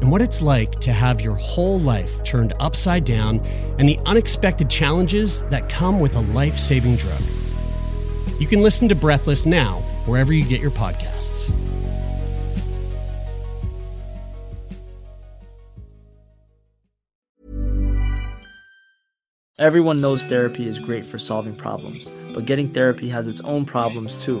and what it's like to have your whole life turned upside down and the unexpected challenges that come with a life saving drug. You can listen to Breathless now, wherever you get your podcasts. Everyone knows therapy is great for solving problems, but getting therapy has its own problems too,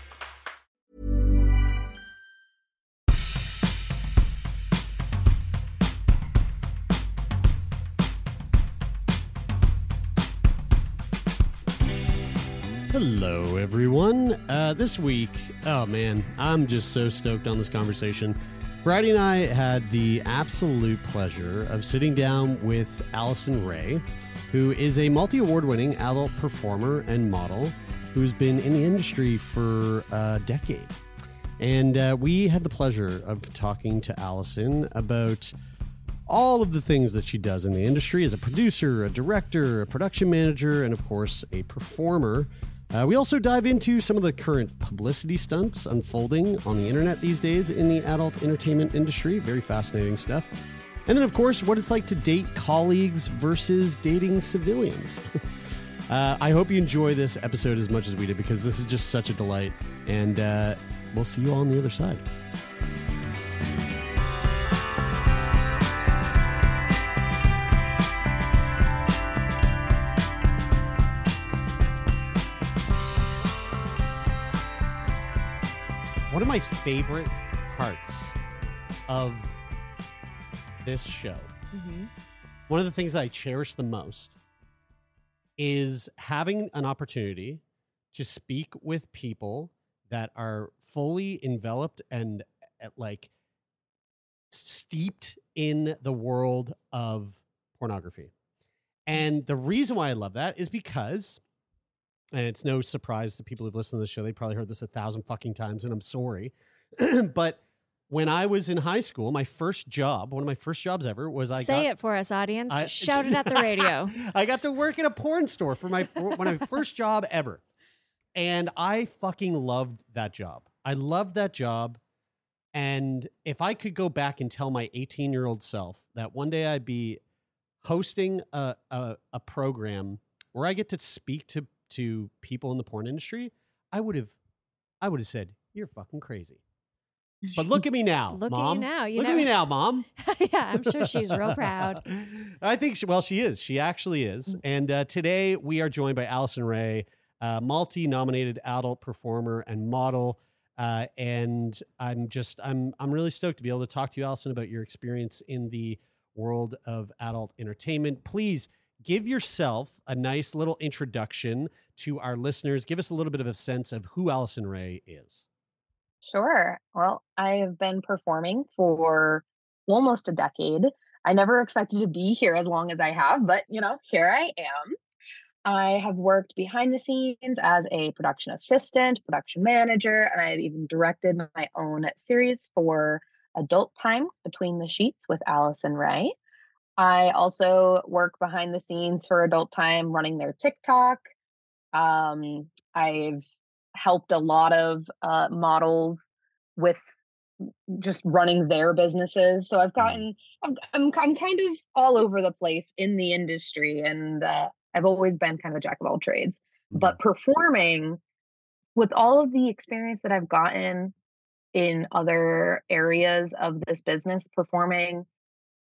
Hello, everyone. Uh, this week, oh man, I'm just so stoked on this conversation. Bridie and I had the absolute pleasure of sitting down with Alison Rey, who is a multi award winning adult performer and model who's been in the industry for a decade. And uh, we had the pleasure of talking to Alison about all of the things that she does in the industry as a producer, a director, a production manager, and of course, a performer. Uh, we also dive into some of the current publicity stunts unfolding on the internet these days in the adult entertainment industry. Very fascinating stuff. And then, of course, what it's like to date colleagues versus dating civilians. uh, I hope you enjoy this episode as much as we did because this is just such a delight. And uh, we'll see you all on the other side. My favorite parts of this show, one of the things that I cherish the most, is having an opportunity to speak with people that are fully enveloped and uh, like steeped in the world of pornography. And the reason why I love that is because, and it's no surprise to people who've listened to the show, they probably heard this a thousand fucking times, and I'm sorry. but when I was in high school, my first job, one of my first jobs ever, was I Say got, it for us, audience. I- Shout it at the radio. I got to work in a porn store for my my first job ever. And I fucking loved that job. I loved that job. And if I could go back and tell my 18 year old self that one day I'd be hosting a, a, a program where I get to speak to, to people in the porn industry, I would have I would have said, You're fucking crazy. But look at me now. Look at you mom. now. You look at me now, mom. yeah, I'm sure she's real proud. I think, she, well, she is. She actually is. And uh, today we are joined by Alison Rey, uh, multi nominated adult performer and model. Uh, and I'm just, I'm, I'm really stoked to be able to talk to you, Alison, about your experience in the world of adult entertainment. Please give yourself a nice little introduction to our listeners. Give us a little bit of a sense of who Alison Rey is. Sure. Well, I have been performing for almost a decade. I never expected to be here as long as I have, but you know, here I am. I have worked behind the scenes as a production assistant, production manager, and I've even directed my own series for Adult Time Between the Sheets with Alison Rey. I also work behind the scenes for Adult Time running their TikTok. Um, I've helped a lot of uh, models with just running their businesses. So I've gotten, I'm, I'm, I'm kind of all over the place in the industry, and uh, I've always been kind of a jack of all trades. But performing, with all of the experience that I've gotten in other areas of this business, performing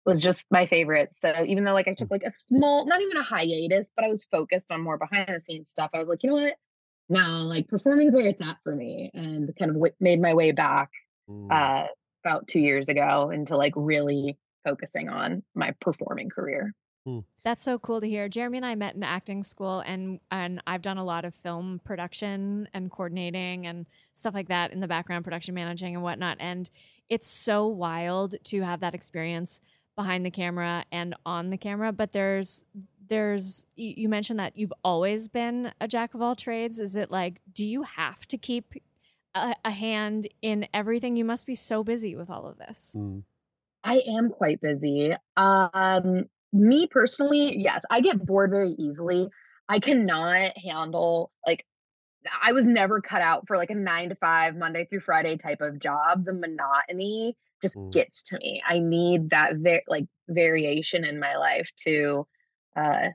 was just my favorite. So even though like I took mm. like a small, not even a hiatus, but I was focused on more behind the scenes stuff. I was like, you know what? No, like performing is where it's at for me, and kind of w- made my way back mm. uh, about two years ago into like really focusing on my performing career. Hmm. That's so cool to hear. Jeremy and I met in acting school, and and I've done a lot of film production and coordinating and stuff like that in the background, production managing and whatnot. And it's so wild to have that experience behind the camera and on the camera. But there's there's you you mentioned that you've always been a jack of all trades. Is it like do you have to keep a, a hand in everything? You must be so busy with all of this. I am quite busy. Um, me personally, yes, I get bored very easily. I cannot handle like I was never cut out for like a nine to five Monday through Friday type of job. The monotony just gets to me. I need that va- like variation in my life to uh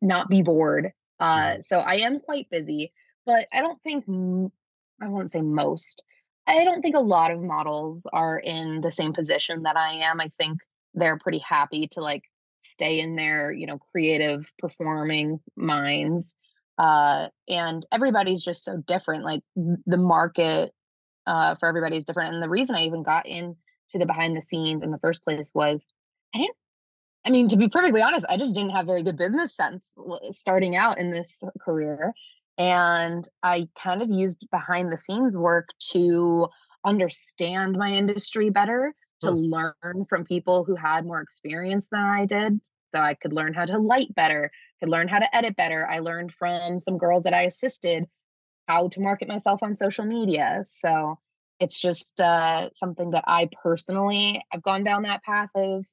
not be bored. Uh so I am quite busy, but I don't think I won't say most. I don't think a lot of models are in the same position that I am. I think they're pretty happy to like stay in their, you know, creative performing minds. Uh, and everybody's just so different. Like the market uh, for everybody is different. And the reason I even got into the behind the scenes in the first place was I didn't. I mean, to be perfectly honest, I just didn't have very good business sense starting out in this career. And I kind of used behind the scenes work to understand my industry better, to learn from people who had more experience than I did. So I could learn how to light better, could learn how to edit better. I learned from some girls that I assisted how to market myself on social media. So it's just uh, something that I personally have gone down that path of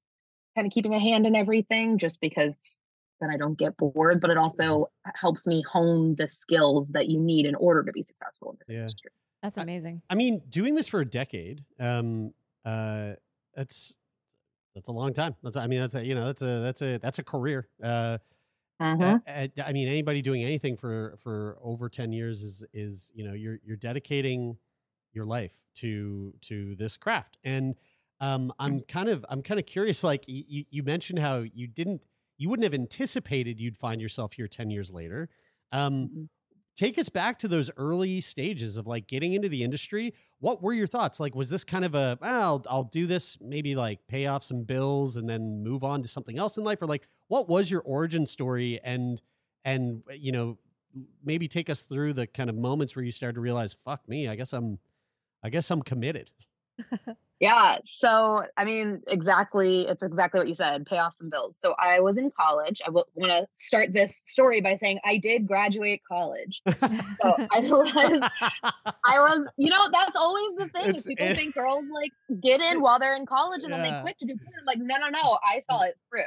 kind of keeping a hand in everything just because then I don't get bored, but it also helps me hone the skills that you need in order to be successful in this Yeah. industry. That's amazing. I mean, doing this for a decade, um, uh, that's that's a long time. That's I mean, that's a you know, that's a that's a that's a career. Uh, Uh, uh, I mean, anybody doing anything for for over ten years is is you know you're you're dedicating your life to to this craft. And um, I'm kind of I'm kind of curious. Like you, you- mentioned how you didn't you wouldn't have anticipated you'd find yourself here ten years later. Um, take us back to those early stages of like getting into the industry. What were your thoughts? Like, was this kind of a, well, I'll, I'll do this, maybe like pay off some bills and then move on to something else in life? Or like, what was your origin story? And, and, you know, maybe take us through the kind of moments where you started to realize, fuck me, I guess I'm, I guess I'm committed. Yeah. So, I mean, exactly, it's exactly what you said pay off some bills. So, I was in college. I want to start this story by saying I did graduate college. So, I was, I was, you know, that's always the thing. It's- People it- think girls like get in while they're in college and then they quit to do porn. I'm like, no, no, no. I saw it through.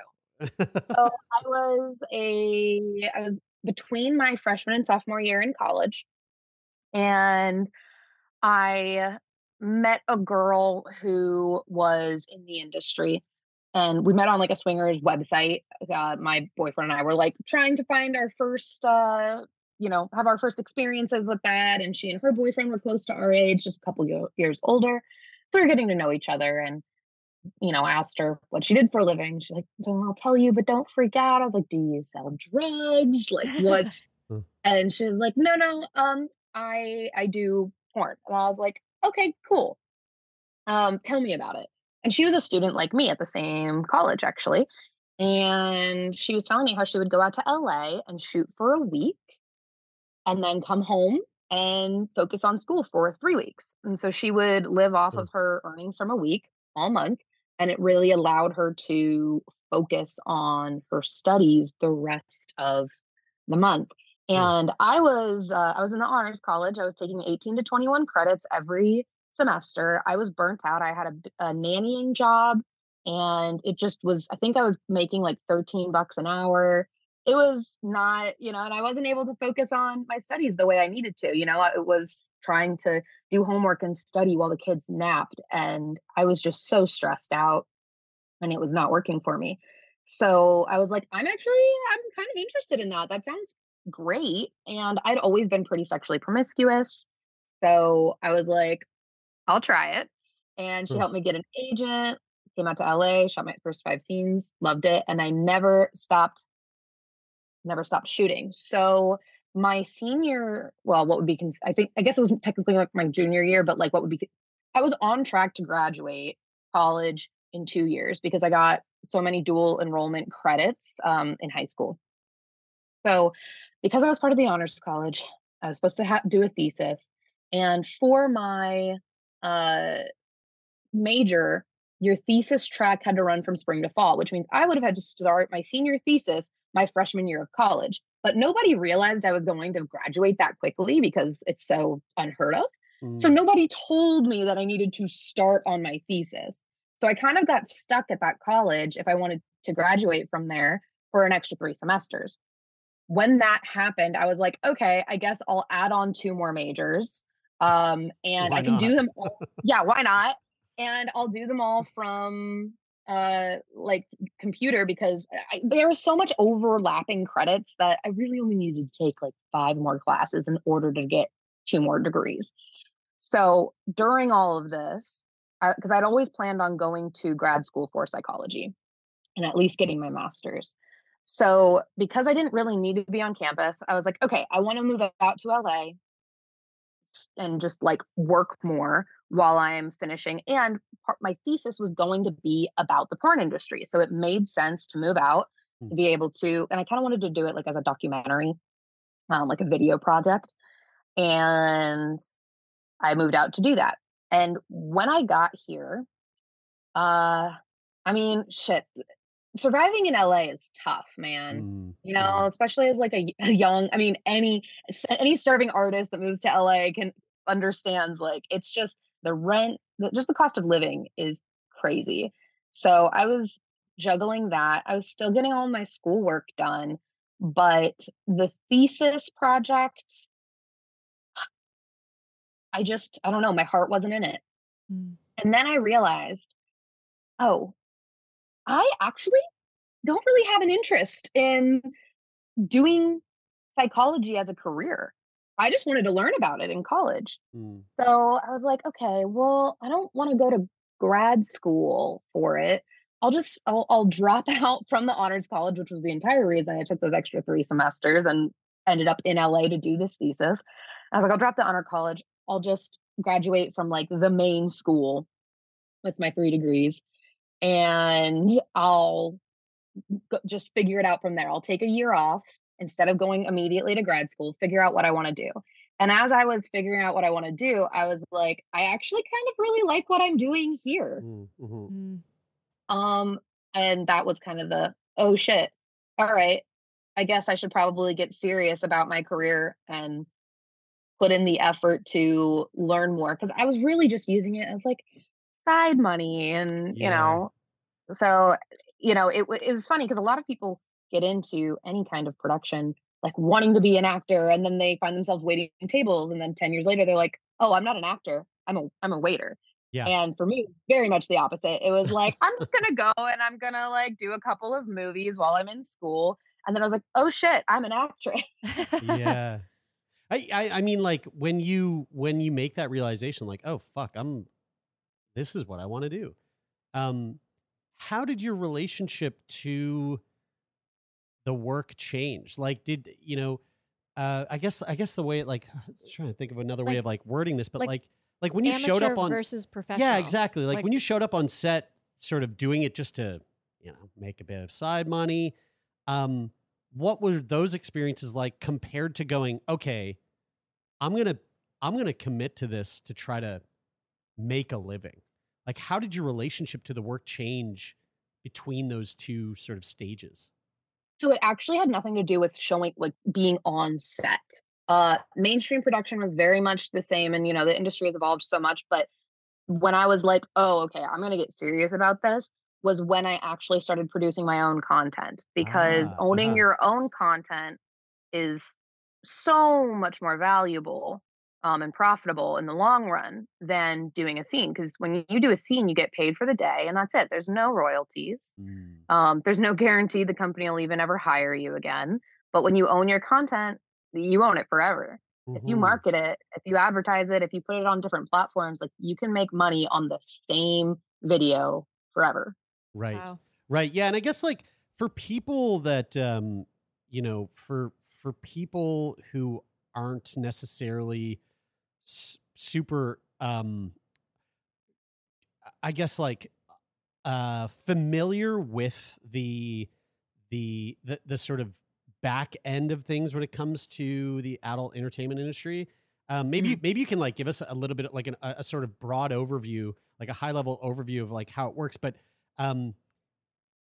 So I was a I was between my freshman and sophomore year in college, and I met a girl who was in the industry, and we met on like a swingers website. Uh, my boyfriend and I were like trying to find our first, uh, you know, have our first experiences with that. And she and her boyfriend were close to our age, just a couple years older, so we are getting to know each other and you know, asked her what she did for a living. She's like, "Well, I'll tell you, but don't freak out." I was like, "Do you sell drugs? Like, what's?" and she was like, "No, no, um, I I do porn." And I was like, "Okay, cool. Um, tell me about it." And she was a student like me at the same college, actually. And she was telling me how she would go out to LA and shoot for a week and then come home and focus on school for three weeks. And so she would live off of her earnings from a week all month. And it really allowed her to focus on her studies the rest of the month. And I was uh, I was in the honors college. I was taking 18 to 21 credits every semester. I was burnt out. I had a, a nannying job and it just was I think I was making like 13 bucks an hour it was not, you know, and I wasn't able to focus on my studies the way I needed to. You know, it was trying to do homework and study while the kids napped. And I was just so stressed out and it was not working for me. So I was like, I'm actually, I'm kind of interested in that. That sounds great. And I'd always been pretty sexually promiscuous. So I was like, I'll try it. And she hmm. helped me get an agent, came out to LA, shot my first five scenes, loved it. And I never stopped never stopped shooting. So my senior, well, what would be, I think, I guess it was technically like my junior year, but like what would be, I was on track to graduate college in two years because I got so many dual enrollment credits um, in high school. So because I was part of the honors college, I was supposed to ha- do a thesis. And for my uh, major, your thesis track had to run from spring to fall, which means I would have had to start my senior thesis my freshman year of college. But nobody realized I was going to graduate that quickly because it's so unheard of. Mm. So nobody told me that I needed to start on my thesis. So I kind of got stuck at that college if I wanted to graduate from there for an extra three semesters. When that happened, I was like, okay, I guess I'll add on two more majors. Um, and why I can not? do them all. yeah, why not? And I'll do them all from uh like computer because I, there was so much overlapping credits that I really only needed to take like five more classes in order to get two more degrees. So during all of this, because I'd always planned on going to grad school for psychology and at least getting my master's. So because I didn't really need to be on campus, I was like, okay, I want to move out to LA and just like work more while I'm finishing. And part, my thesis was going to be about the porn industry. So it made sense to move out mm. to be able to, and I kind of wanted to do it like as a documentary, um, like a video project. And I moved out to do that. And when I got here, uh, I mean, shit, surviving in LA is tough, man. Mm, you know, yeah. especially as like a, a, young, I mean, any any starving artist that moves to LA can understands like it's just the rent, just the cost of living is crazy. So I was juggling that. I was still getting all my schoolwork done, but the thesis project I just I don't know, my heart wasn't in it. Mm. And then I realized, oh, I actually don't really have an interest in doing psychology as a career. I just wanted to learn about it in college. Mm. So I was like, okay, well, I don't want to go to grad school for it. I'll just I'll, I'll drop out from the honors college, which was the entire reason I took those extra three semesters and ended up in LA to do this thesis. I was like, I'll drop the honor college. I'll just graduate from like the main school with my three degrees and I'll just figure it out from there. I'll take a year off instead of going immediately to grad school, figure out what I want to do. And as I was figuring out what I want to do, I was like, I actually kind of really like what I'm doing here. Mm, mm-hmm. Mm. Um, and that was kind of the oh shit. All right. I guess I should probably get serious about my career and put in the effort to learn more because I was really just using it as like side money and yeah. you know so you know it, it was funny because a lot of people get into any kind of production like wanting to be an actor and then they find themselves waiting tables and then 10 years later they're like oh i'm not an actor i'm a i'm a waiter yeah. And for me, it's very much the opposite. It was like, I'm just gonna go and I'm gonna like do a couple of movies while I'm in school. And then I was like, oh shit, I'm an actress. yeah. I, I I mean like when you when you make that realization, like, oh fuck, I'm this is what I want to do. Um, how did your relationship to the work change? Like, did you know? Uh, I guess I guess the way it like I'm trying to think of another like, way of like wording this, but like like, like when you showed up on versus professional. Yeah, exactly. Like, like when you showed up on set, sort of doing it just to you know, make a bit of side money. Um, what were those experiences like compared to going, okay, I'm gonna I'm gonna commit to this to try to make a living? Like, how did your relationship to the work change between those two sort of stages? So it actually had nothing to do with showing like being on set. Uh mainstream production was very much the same and you know the industry has evolved so much but when I was like, "Oh, okay, I'm going to get serious about this," was when I actually started producing my own content because Ah, owning uh-huh. your own content is so much more valuable um, and profitable in the long run than doing a scene. Because when you do a scene, you get paid for the day, and that's it. There's no royalties. Mm. Um, there's no guarantee the company will even ever hire you again. But when you own your content, you own it forever. If you Mhm. market it, if you advertise it, if you put it on different platforms, like you can make money on the same video forever. Right. Wow. Right. Yeah, and I guess like for people that um you know, for for people who aren't necessarily s- super um I guess like uh familiar with the the the the sort of back end of things when it comes to the adult entertainment industry. Um, maybe maybe you can like give us a little bit like an, a, a sort of broad overview, like a high level overview of like how it works. But um,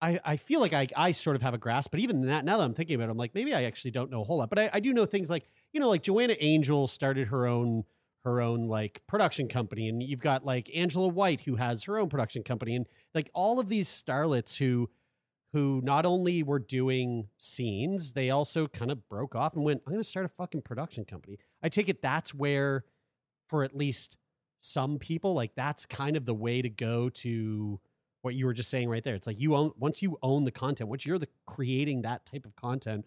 I I feel like I I sort of have a grasp. But even that now that I'm thinking about it, I'm like maybe I actually don't know a whole lot. But I, I do know things like you know like Joanna Angel started her own her own like production company, and you've got like Angela White who has her own production company, and like all of these starlets who who not only were doing scenes, they also kind of broke off and went, I'm going to start a fucking production company. I take it that's where, for at least some people, like that's kind of the way to go to what you were just saying right there. It's like you own, once you own the content, once you're the creating that type of content,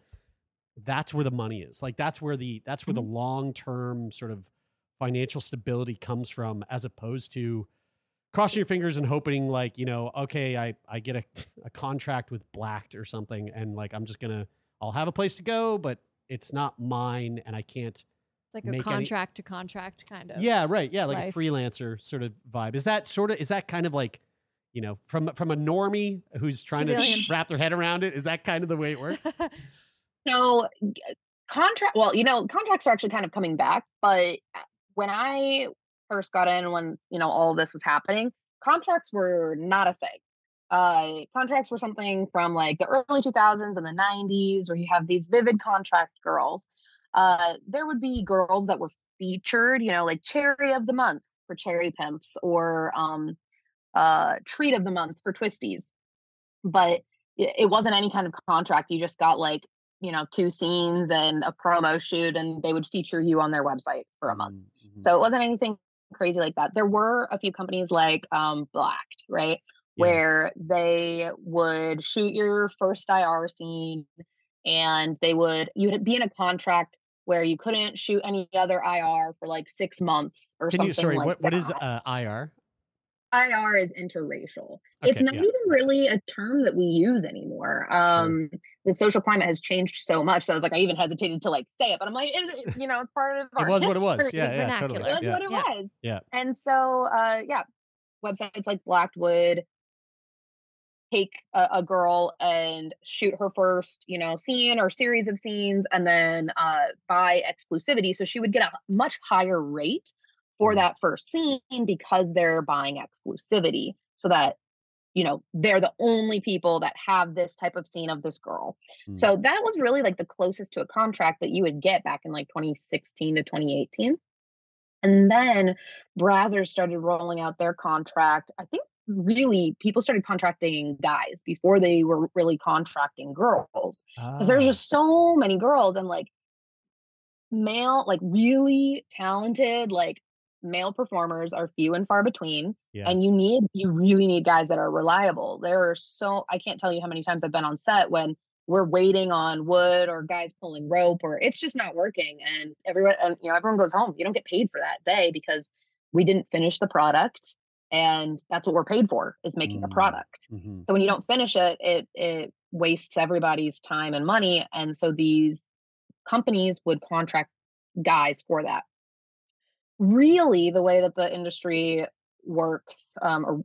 that's where the money is. Like that's where the, that's where the mm-hmm. long term sort of financial stability comes from as opposed to, crossing your fingers and hoping like you know okay i i get a, a contract with blacked or something and like i'm just gonna i'll have a place to go but it's not mine and i can't It's like a make any- contract to contract kind of. yeah right yeah like life. a freelancer sort of vibe is that sort of is that kind of like you know from from a normie who's trying Civilian. to wrap their head around it is that kind of the way it works So contract well, you know, contracts are actually kind of coming back, but uh, when I first got in when, you know, all this was happening, contracts were not a thing. Uh contracts were something from like the early 2000s and the 90s where you have these vivid contract girls. Uh there would be girls that were featured, you know, like cherry of the month for cherry pimps or um uh treat of the month for Twistys. But it it wasn't any kind of contract. You just got like you know, two scenes and a promo shoot, and they would feature you on their website for a month. Mhm. So it wasn't anything crazy like that. There were a few companies like um, Blacked, right, Yeah. where they would shoot your first IR scene, and they would you'd be in a contract where you couldn't shoot any other IR for like six months or can something you sorry like what what is uh ir IR is interracial. It's not yeah. even really a term that we use anymore. Um, the social climate has changed so much. So I was like, I even hesitated to like say it, but I'm like, it, it- you know, it's part of our it was what it was history. yeah yeah totally vernacular. That's yeah what it Yeah. was. Yeah. And so, uh, yeah, websites like Blacked would take a, a girl and shoot her first, you know, scene or series of scenes, and then uh, buy exclusivity. So she would get a much higher rate for Mm. that first scene because they're buying exclusivity, so that you know they're the only people that have this type of scene of this girl. Mm. So that was really like the closest to a contract that you would get back in like 2016 to 2018. And then Brazzers started rolling out their contract. I think really people started contracting guys before they were really contracting girls. Because there's Ah, just so many girls and like male, like really talented, like male performers are few and far between. yeah And you need, you really need guys that are reliable. There are so, I can't tell you how many times I've been on set when we're waiting on wood or guys pulling rope or it's just not working. And everyone, and you know, everyone goes home. You don't get paid for that day because we didn't finish the product. And that's what we're paid for is making a Mm. product. mhm. So when you don't finish it, it it wastes everybody's time and money. And so these companies would contract guys for that. Really, the way that the industry works, um, or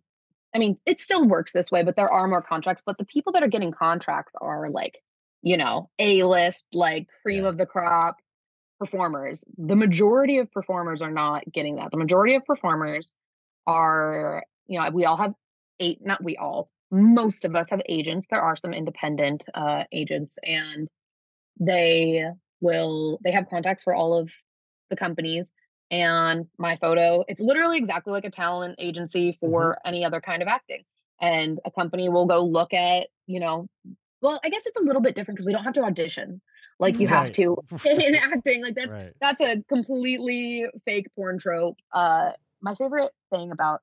I mean, it still works this way, but there are more contracts. But the people that are getting contracts are like, you know, A list, like cream Yeah. of the crop performers. The majority of performers are not getting that. The majority of performers are, you know, we all have eight, not we all, most of us have agents. There are some independent uh, agents, and they will, they have contacts for all of the companies. And my photo, it's literally exactly like a talent agency for any other kind of acting. And a company will go look at, you know, well, I guess it's a little bit different because we don't have to audition like you have to in acting. Like that's Right. that's a completely fake porn trope. Uh, my favorite thing about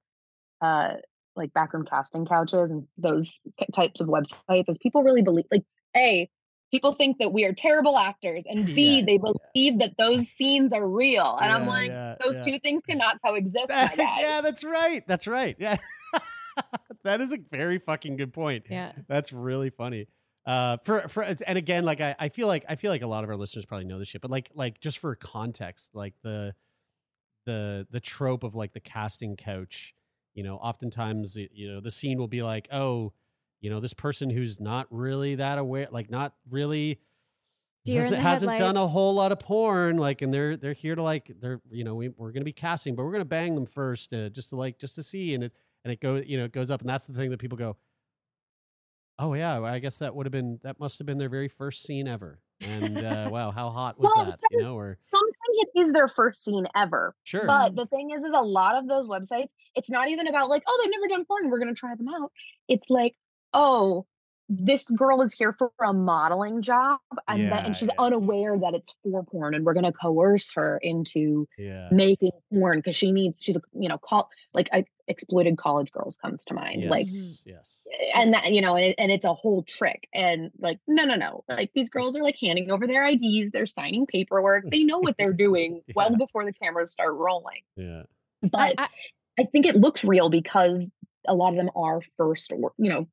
uh, like backroom casting couches and those types of websites is people really believe like a people think that we are terrible actors and b Yeah, they believe that those scenes are real and i'm like yeah, those yeah. two things cannot coexist my guy. yeah, that's right. That's right. Yeah. that is a very fucking good point. Yeah. That's really funny. Uh, for for and again, like I, I feel like I feel like a lot of our listeners probably know this shit, but like like just for context, like the the the trope of like the casting couch, you know, oftentimes you know the scene will be like, oh, you know, this person who's not really that aware, like not really Deer in hasn't, hasn't done a whole lot of porn, like, and they're they're here to like they're you know we, we're gonna be casting, but we're gonna bang them first, uh, just to like just to see, and it and it goes you know it goes up, and that's the thing that people go, oh yeah, I guess that would have been that must have been their very first scene ever, and uh, wow, how hot was Well, that, some- you know, or sometimes it is their first scene ever sure, But the thing is, is a lot of those websites, it's not even about like, oh, they've never done porn. We're gonna try them out. It's like, oh, this girl is here for a modeling job, and that, and she's yeah. unaware that it's for porn, and we're gonna coerce her into yeah, making porn because she needs. She's a you know, call like I, exploited college girls comes to mind. yes, Like yes, and that you know and, it, and it's a whole trick and like no no no like these girls are like handing over their ids they're signing paperwork they know what they're doing well before the cameras start rolling yeah, but I- I, think it looks real because a lot of them are first or you know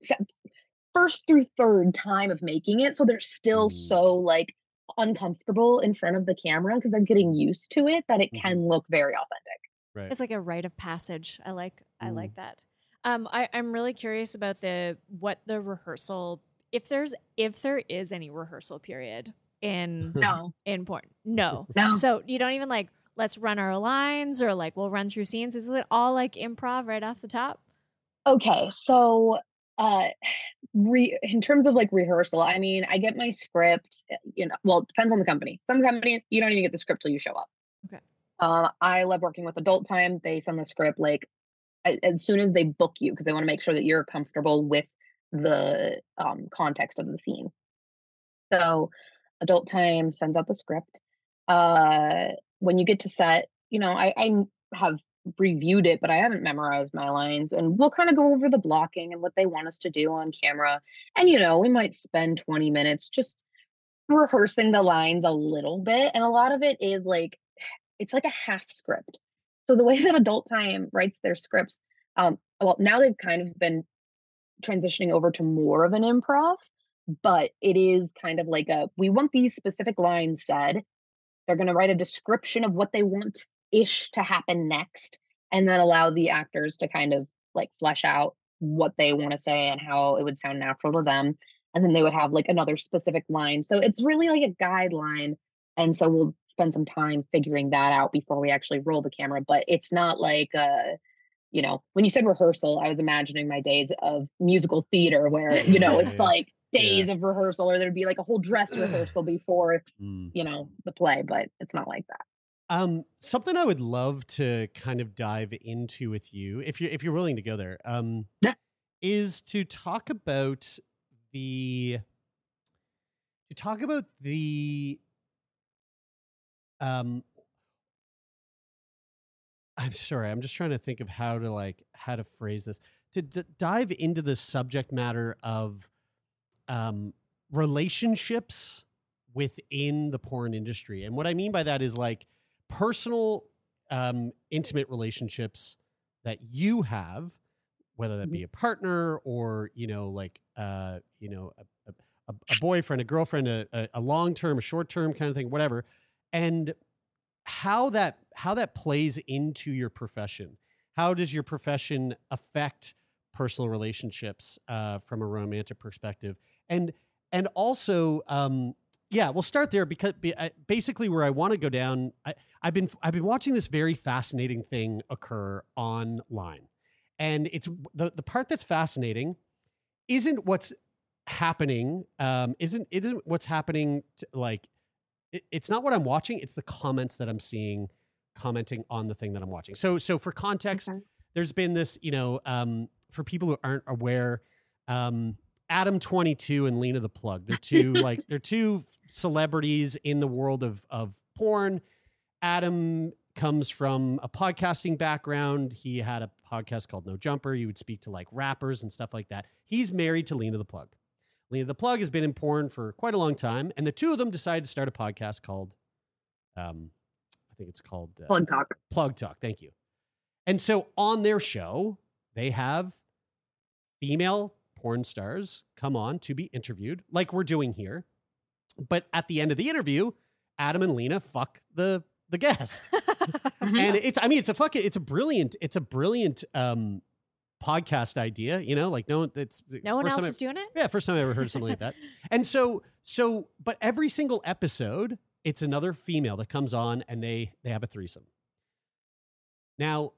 first through third time of making it so they're still Mm. so like uncomfortable in front of the camera because they're getting used to it that it Mhm. can look very authentic right, It's like a rite of passage. I like I Mm. like that. Um, I, I'm really curious about the what the rehearsal if there's if there is any rehearsal period in no in porn. No. no So you don't even like let's run our lines or like we'll run through scenes. Is it all like improv right off the top? Okay, so uh re- in terms of like rehearsal, I mean, I get my script, uh, you know, well, it depends on the company. Some companies you don't even get the script till you show up. Okay. Uh, I love working with adult time. They send the script like a- as soon as they book you because they want to make sure that you're comfortable with the um, context of the scene. So, adult time sends out the script. Uh, when you get to set, you know, I, I have reviewed it, but I haven't memorized my lines. And we'll kind of go over the blocking and what they want us to do on camera. And, you know, we might spend 20 minutes just rehearsing the lines a little bit. And a lot of it is like, it's like a half script. So the way that Adult Time writes their scripts, um, well, now they've kind of been transitioning over to more of an improv, but it is kind of like a we want these specific lines said. They're going to write a description of what they want ish to happen next, and then allow the actors to kind of like flesh out what they want to say and how it would sound natural to them. And then they would have like another specific line. So it's really like a guideline. And so we'll spend some time figuring that out before we actually roll the camera. But it's not like uh you know, when you said rehearsal, I was imagining my days of musical theater where, you know, it's Yeah. like days of rehearsal or there'd be like a whole dress rehearsal before, Mm. you know, the play, but it's not like that. Um, something I would love to kind of dive into with you, if you're if you're willing to go there, um, Yeah. is to talk about the to talk about the um I'm sorry, I'm just trying to think of how to like how to phrase this. To d- dive into the subject matter of um relationships within the porn industry. And what I mean by that is like personal um intimate relationships that you have whether that be a partner or you know like uh you know a, a, a boyfriend a girlfriend a, a, a long-term a short-term kind of thing whatever. And how that how that plays into your profession. How does your profession affect personal relationships uh, from a romantic perspective, and and also, um, yeah, we'll start there because basically where I want to go down, I, I've been I've been watching this very fascinating thing occur online, and it's the the part that's fascinating isn't what's happening um isn't isn't what's happening to, like it, it's not what i'm watching it's the comments that i'm seeing commenting on the thing that i'm watching so so for context Okay. there's been this you know um for people who aren't aware um adam 22 and lena the plug they're two like they're two celebrities in the world of of porn adam comes from a podcasting background he had a podcast called no jumper he would speak to like rappers and stuff like that he's married to lena the plug Lena the Plug has been in porn for quite a long time, and the two of them decided to start a podcast called, um, I think it's called uh, Plug talk. Plug Talk. Thank you. And so on their show, they have female porn stars come on to be interviewed, like we're doing here. But at the end of the interview, Adam and Lena fuck the the guest, and it's I mean it's a fucking it's a brilliant it's a brilliant um podcast idea. You know, like no it's No one first else is I- doing it. yeah, first time I ever heard something like that. And so, so, but every single episode, it's another female that comes on and they they have a threesome. Now,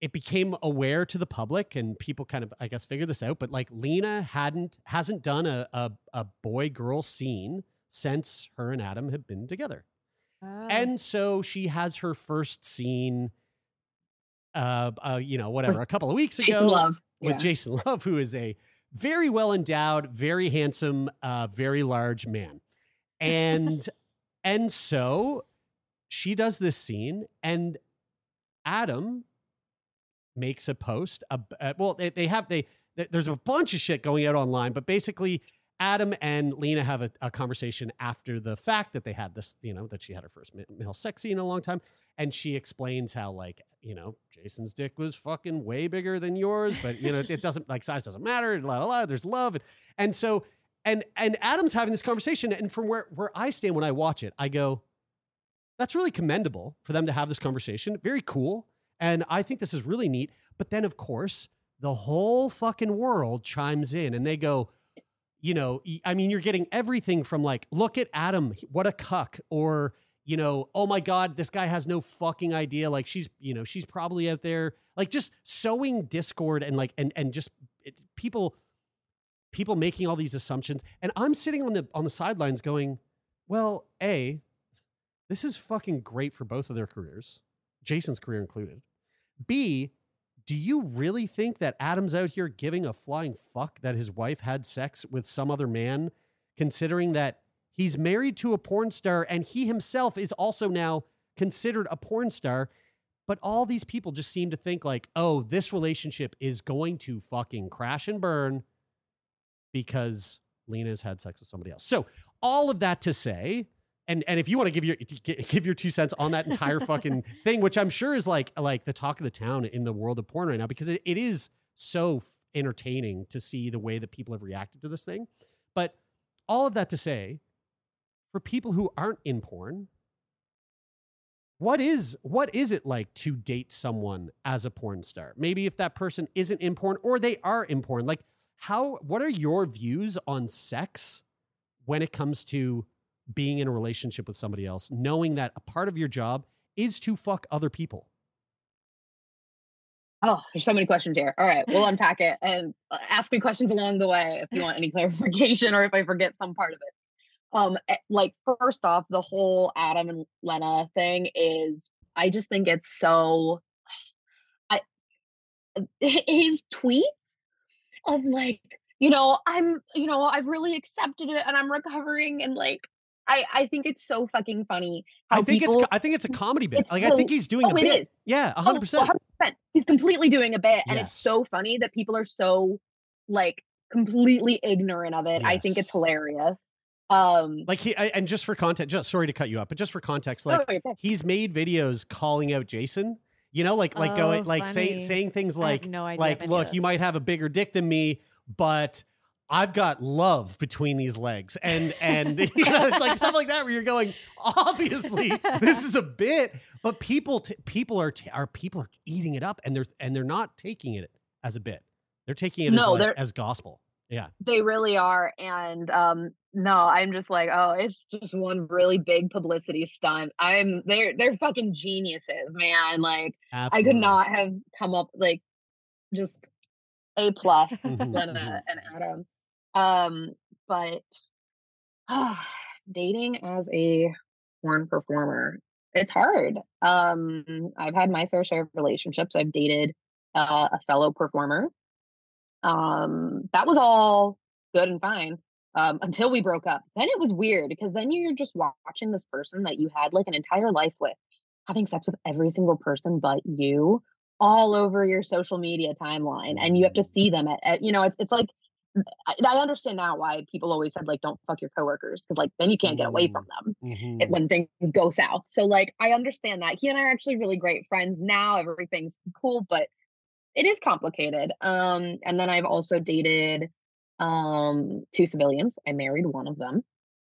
it became aware to the public and people kind of, I guess, figured this out. But like Lena hadn't hasn't done a a, a boy girl scene since her and Adam have been together. Oh. And so she has her first scene, uh, uh, you know, whatever, a couple of weeks ago Jason Luv. with Yeah. Jason Luv, who is a very well endowed, very handsome, uh, very large man. And and so she does this scene, and Adam makes a post. ab- Uh, well, they, they have they th- there's a bunch of shit going out online, but basically. Adam and Lena have a, a conversation after the fact that they had this, you know, that she had her first male sex scene in a long time. And she explains how, like, you know, Jason's dick was fucking way bigger than yours, but, you know, it, doesn't, like, size doesn't matter. La, la, la, there's love. And, and so, and, and Adam's having this conversation. And from where, where I stand when I watch it, I go, that's really commendable for them to have this conversation. Very cool. And I think this is really neat. But then, of course, the whole fucking world chimes in and they go, you know, I mean, you're getting everything from like, look at Adam, what a cuck, or, you know, oh my God, this guy has no fucking idea. Like she's, you know, she's probably out there, like just sowing discord and like, and, and just it, people, people making all these assumptions. And I'm sitting on the, on the sidelines going, well, A, this is fucking great for both of their careers, Jason's career included. B, do you really think that Adam's out here giving a flying fuck that his wife had sex with some other man, considering that he's married to a porn star and he himself is also now considered a porn star? But all these people just seem to think like, oh, this relationship is going to fucking crash and burn because Lena's had sex with somebody else. So all of that to say, and and if you want to give your give your two cents on that entire fucking thing, which I'm sure is like like the talk of the town in the world of porn right now, because it, it is so f- entertaining to see the way that people have reacted to this thing. But all of that to say, for people who aren't in porn, what is what is it like to date someone as a porn star? Maybe if that person isn't in porn or they are in porn, like how what are your views on sex when it comes to being in a relationship with somebody else, knowing that a part of your job is to fuck other people? Oh, there's so many questions here. All right, we'll unpack it and uh, ask me questions along the way if you want any clarification or if I forget some part of it. Um, eh, like first off, the whole Adam and Lena thing is, I just think it's so. I his tweets of like, you know, I'm, you know, I've really accepted it and I'm recovering and like, I I think it's so fucking funny. How I think people, it's I think it's a comedy bit. It's Like I think he's doing oh, a it bit. is. Yeah, Oh, hundred percent. 100%. He's completely doing a bit, and Yes. it's so funny that people are so like completely ignorant of it. I think it's hilarious. Um, Like he I- and just for context, just sorry to cut you up, but just for context, like oh, okay. he's made videos calling out Jason. You know, like like Oh, going like saying saying things like no like if I look, you might have a bigger dick than me, but I've got love between these legs, and and you know, it's like stuff like that where you're going. Obviously, this is a bit, but people t- people are t- are people are eating it up, and they're and they're not taking it as a bit. They're taking it No, as, like, as gospel. Yeah. They really are. And um no, I'm just like, oh, it's just one really big publicity stunt. I'm they're they're fucking geniuses, man. Like I could not have come up like just A plus than a, an Adam. Um, but dating as a porn performer, it's hard. Um, I've had my fair share of relationships. I've dated uh, a fellow performer. Um, that was all good and fine um, until we broke up. Then it was weird because then you're just watching this person that you had like an entire life with having sex with every single person but you all over your social media timeline and you have to see them at, at you know it's, it's like I, understand now why people always said like don't fuck your coworkers because like then you can't get away from them Mhm. when things go south so like i understand that he and i are actually really great friends now everything's cool but it is complicated um and then i've also dated um two civilians i married one of them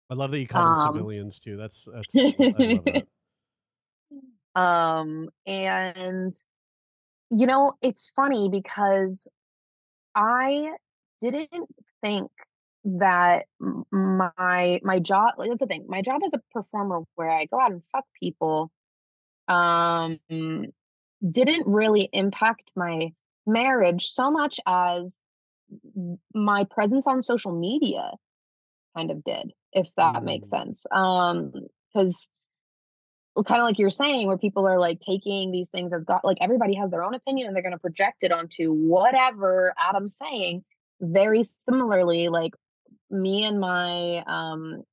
I love that you call them Um, civilians too. That's that's that. um and you know it's funny because i didn't think that my my job like, that's the thing my job as a performer where i go out and fuck people um didn't really impact my marriage so much as my presence on social media kind of did if that makes Mm. sense um because kind of like you're saying where people are like taking these things as god like everybody has their own opinion and they're going to project it onto whatever adam's saying very similarly like me and my um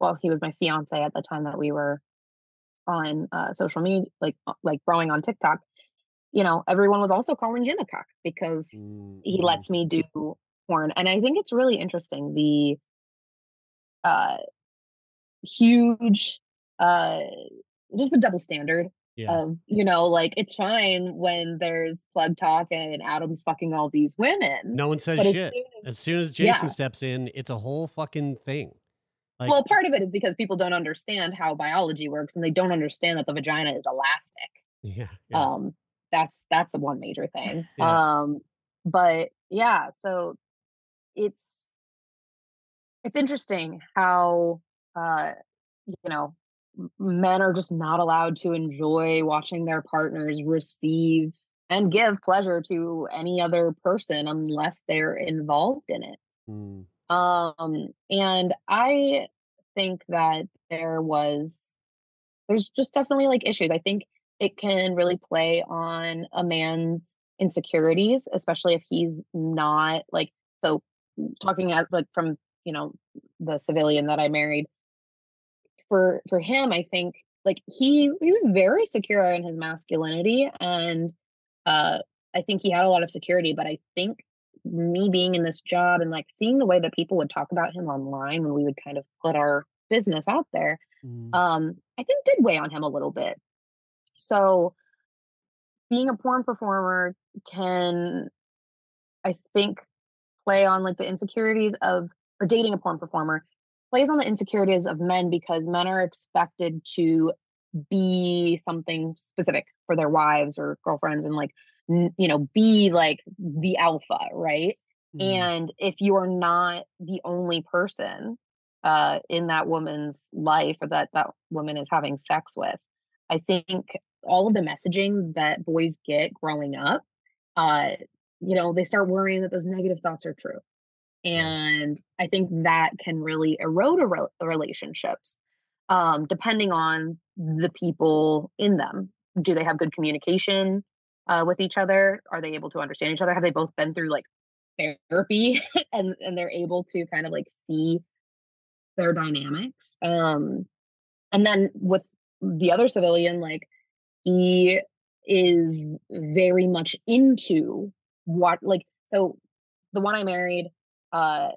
well he was my fiance at the time that we were on uh social media like uh, like growing on tiktok you know everyone was also calling him a cock because Mm, he lets me do porn and i think it's really interesting the uh huge uh just the double standard Yeah. of you know like it's fine when there's plug talk and adam's fucking all these women No one says but as shit. soon as- As soon as Yeah. Jason steps in, it's a whole fucking thing. Like well part of it is because people don't understand how biology works and they don't understand that the vagina is elastic yeah, yeah. um that's that's one major thing Yeah. um but yeah so it's it's interesting how uh you know men are just not allowed to enjoy watching their partners receive and give pleasure to any other person unless they're involved in it Mm, um, and I think that there was, there's just definitely like issues. I think it can really play on a man's insecurities, especially if he's not like, so talking at like from, you know, the civilian that I married, for, for him, I think like he, he was very secure in his masculinity and, uh, I think he had a lot of security, but I think me being in this job and like seeing the way that people would talk about him online when we would kind of put our business out there mm. um i think did weigh on him a little bit so being a porn performer can i think play on like the insecurities of or dating a porn performer plays on the insecurities of men because men are expected to be something specific for their wives or girlfriends and like n- you know be like the alpha right Mm. and if you're not the only person uh, in that woman's life or that that woman is having sex with, I think all of the messaging that boys get growing up, uh, you know, they start worrying that those negative thoughts are true. And I think that can really erode a rel- relationships, um, depending on the people in them. Do they have good communication uh, with each other? Are they able to understand each other? Have they both been through like therapy and and they're able to kind of like see their dynamics um and then with the other civilian like he is very much into what like so the one i married uh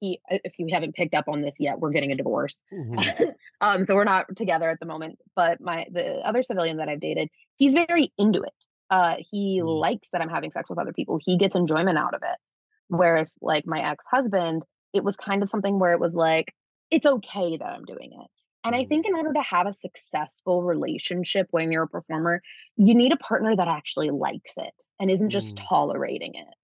he if you haven't picked up on this yet we're getting a divorce Mhm. um so we're not together at the moment but my the other civilian that i've dated he's very into it uh he Mm. likes that i'm having sex with other people he gets enjoyment out of it whereas like my ex-husband it was kind of something where it was like it's okay that i'm doing it and i Mm. think in order to have a successful relationship when you're a performer you need a partner that actually likes it and isn't just Mm. tolerating it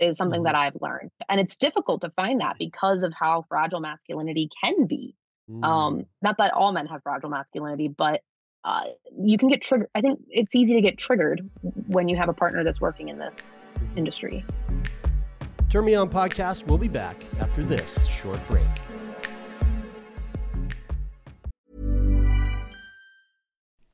is something Mm-hmm. that I've learned. And it's difficult to find that because of how fragile masculinity can be. Mm. Um, not that all men have fragile masculinity, but uh, you can get triggered. I think it's easy to get triggered when you have a partner that's working in this industry. Turn Me On podcast. We'll be back after this short break.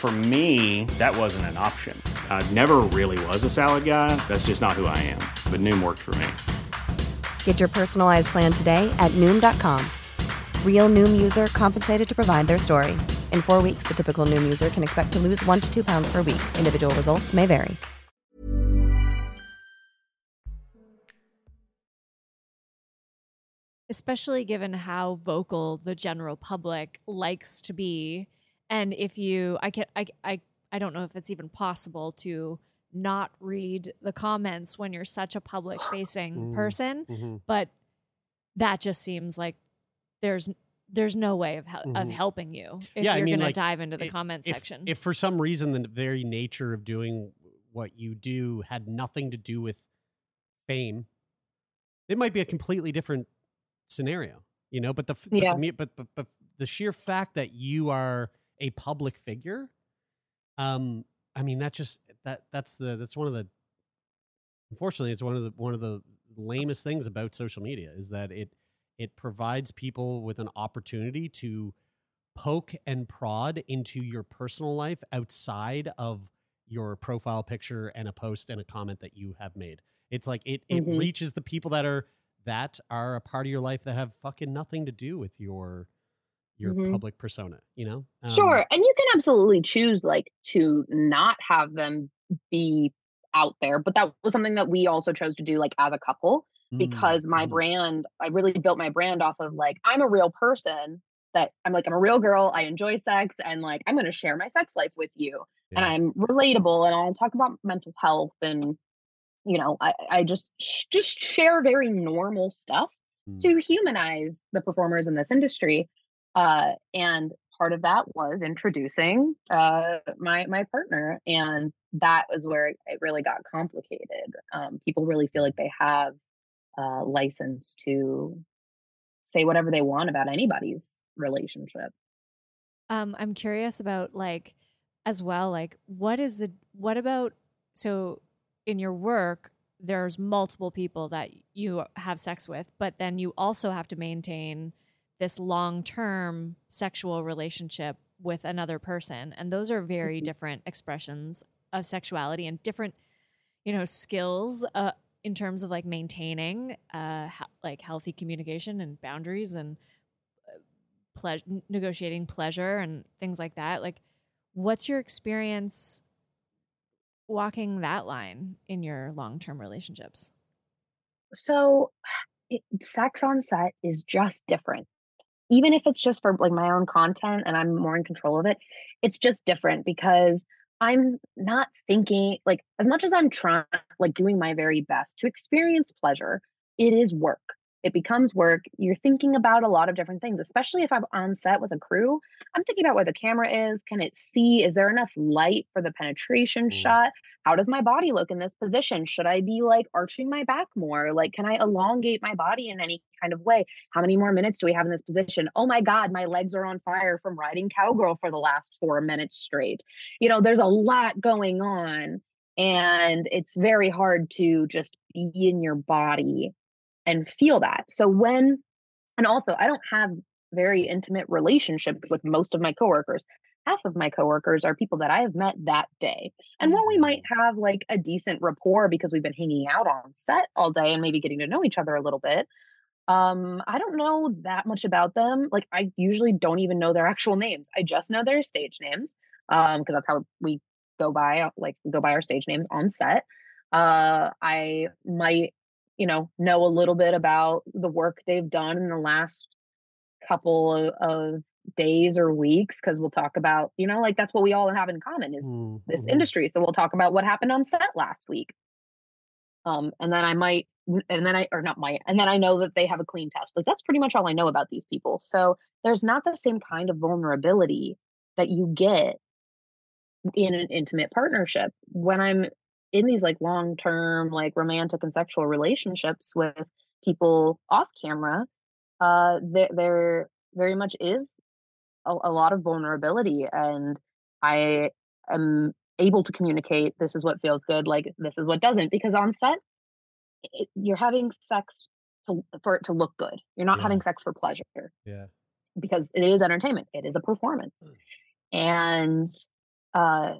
For me, that wasn't an option. I never really was a salad guy. That's just not who I am. But Noom worked for me. Get your personalized plan today at Noom.com. Real Noom user compensated to provide their story. In four weeks, the typical Noom user can expect to lose one to two pounds per week. Individual results may vary. especially given how vocal the general public likes to be and if you i can i i, I don't know if it's even possible to not read the comments when you're such a public facing Mm. person Mhm. but that just seems like there's there's no way of hel- of Mhm. helping you if Yeah, you're mean, going like, to dive into the if- comment if- section If for some reason the very nature of doing what you do had nothing to do with fame, it might be a completely different scenario, you know. But the f- but, Yeah. the, but, but but the sheer fact that you are a public figure, um, I mean, that just that that's the that's one of the unfortunately it's one of the one of the lamest things about social media is that it it provides people with an opportunity to poke and prod into your personal life outside of your profile picture and a post and a comment that you have made. It's like it it Mhm. reaches the people that are that are a part of your life that have fucking nothing to do with your your Mhm. public persona, you know? Um, Sure. And you can absolutely choose like to not have them be out there. But that was something that we also chose to do like as a couple mm, because my mhm. brand, I really built my brand off of like, I'm a real person that I'm like, I'm a real girl. I enjoy sex and like, I'm going to share my sex life with you. And I'm relatable and I'll talk about mental health and, you know, I, I just, sh- just share very normal stuff Mm. to humanize the performers in this industry. Uh, and part of that was introducing uh, my my partner, and that was where it really got complicated. Um, people really feel like they have license to say whatever they want about anybody's relationship. Um, I'm curious about like as well, like what is the what about so in your work there's multiple people that you have sex with, but then you also have to maintain this long-term sexual relationship with another person, and those are very Mhm. different expressions of sexuality and different, you know, skills uh, in terms of like maintaining uh, he- like healthy communication and boundaries and pleasure negotiating pleasure and things like that like what's your experience walking that line in your long-term relationships So it, sex on set is just different. Even if it's just for like my own content and I'm more in control of it, it's just different because I'm not thinking like as much as I'm trying like doing my very best to experience pleasure, it is work it becomes work. You're thinking about a lot of different things, especially if I'm on set with a crew. I'm thinking about where the camera is. Can it see? Is there enough light for the penetration mm. shot? How does my body look in this position? Should I be like arching my back more? Like, can I elongate my body in any kind of way? How many more minutes do we have in this position? Oh my God, my legs are on fire from riding cowgirl for the last four minutes straight. You know, there's a lot going on. And it's very hard to just be in your body and feel that. So when, and also, I don't have very intimate relationships with most of my coworkers. Half of my coworkers are people that I have met that day. And while we might mm. have like a decent rapport because we've been hanging out on set all day and maybe getting to know each other a little bit, um, I don't know that much about them. Like I usually don't even know their actual names. I just know their stage names. Um, because that's how we go by like go by our stage names on set. Uh I might you know know a little bit about the work they've done in the last couple of, of days or weeks because we'll talk about you know like that's what we all have in common is mm-hmm. this industry. So we'll talk about what happened on set last week. Um and then i might and then i or not might and then i know that they have a clean test. Like that's pretty much all i know about these people. So there's not the same kind of vulnerability that you get in an intimate partnership. When i'm in these like long term like romantic and sexual relationships with people off camera uh there, there very much is a, a lot of vulnerability and i am able to communicate this is what feels good like this is what doesn't because on set it, you're having sex to, for it to look good you're not yeah. having sex for pleasure yeah because it is entertainment it is a performance mm. and uh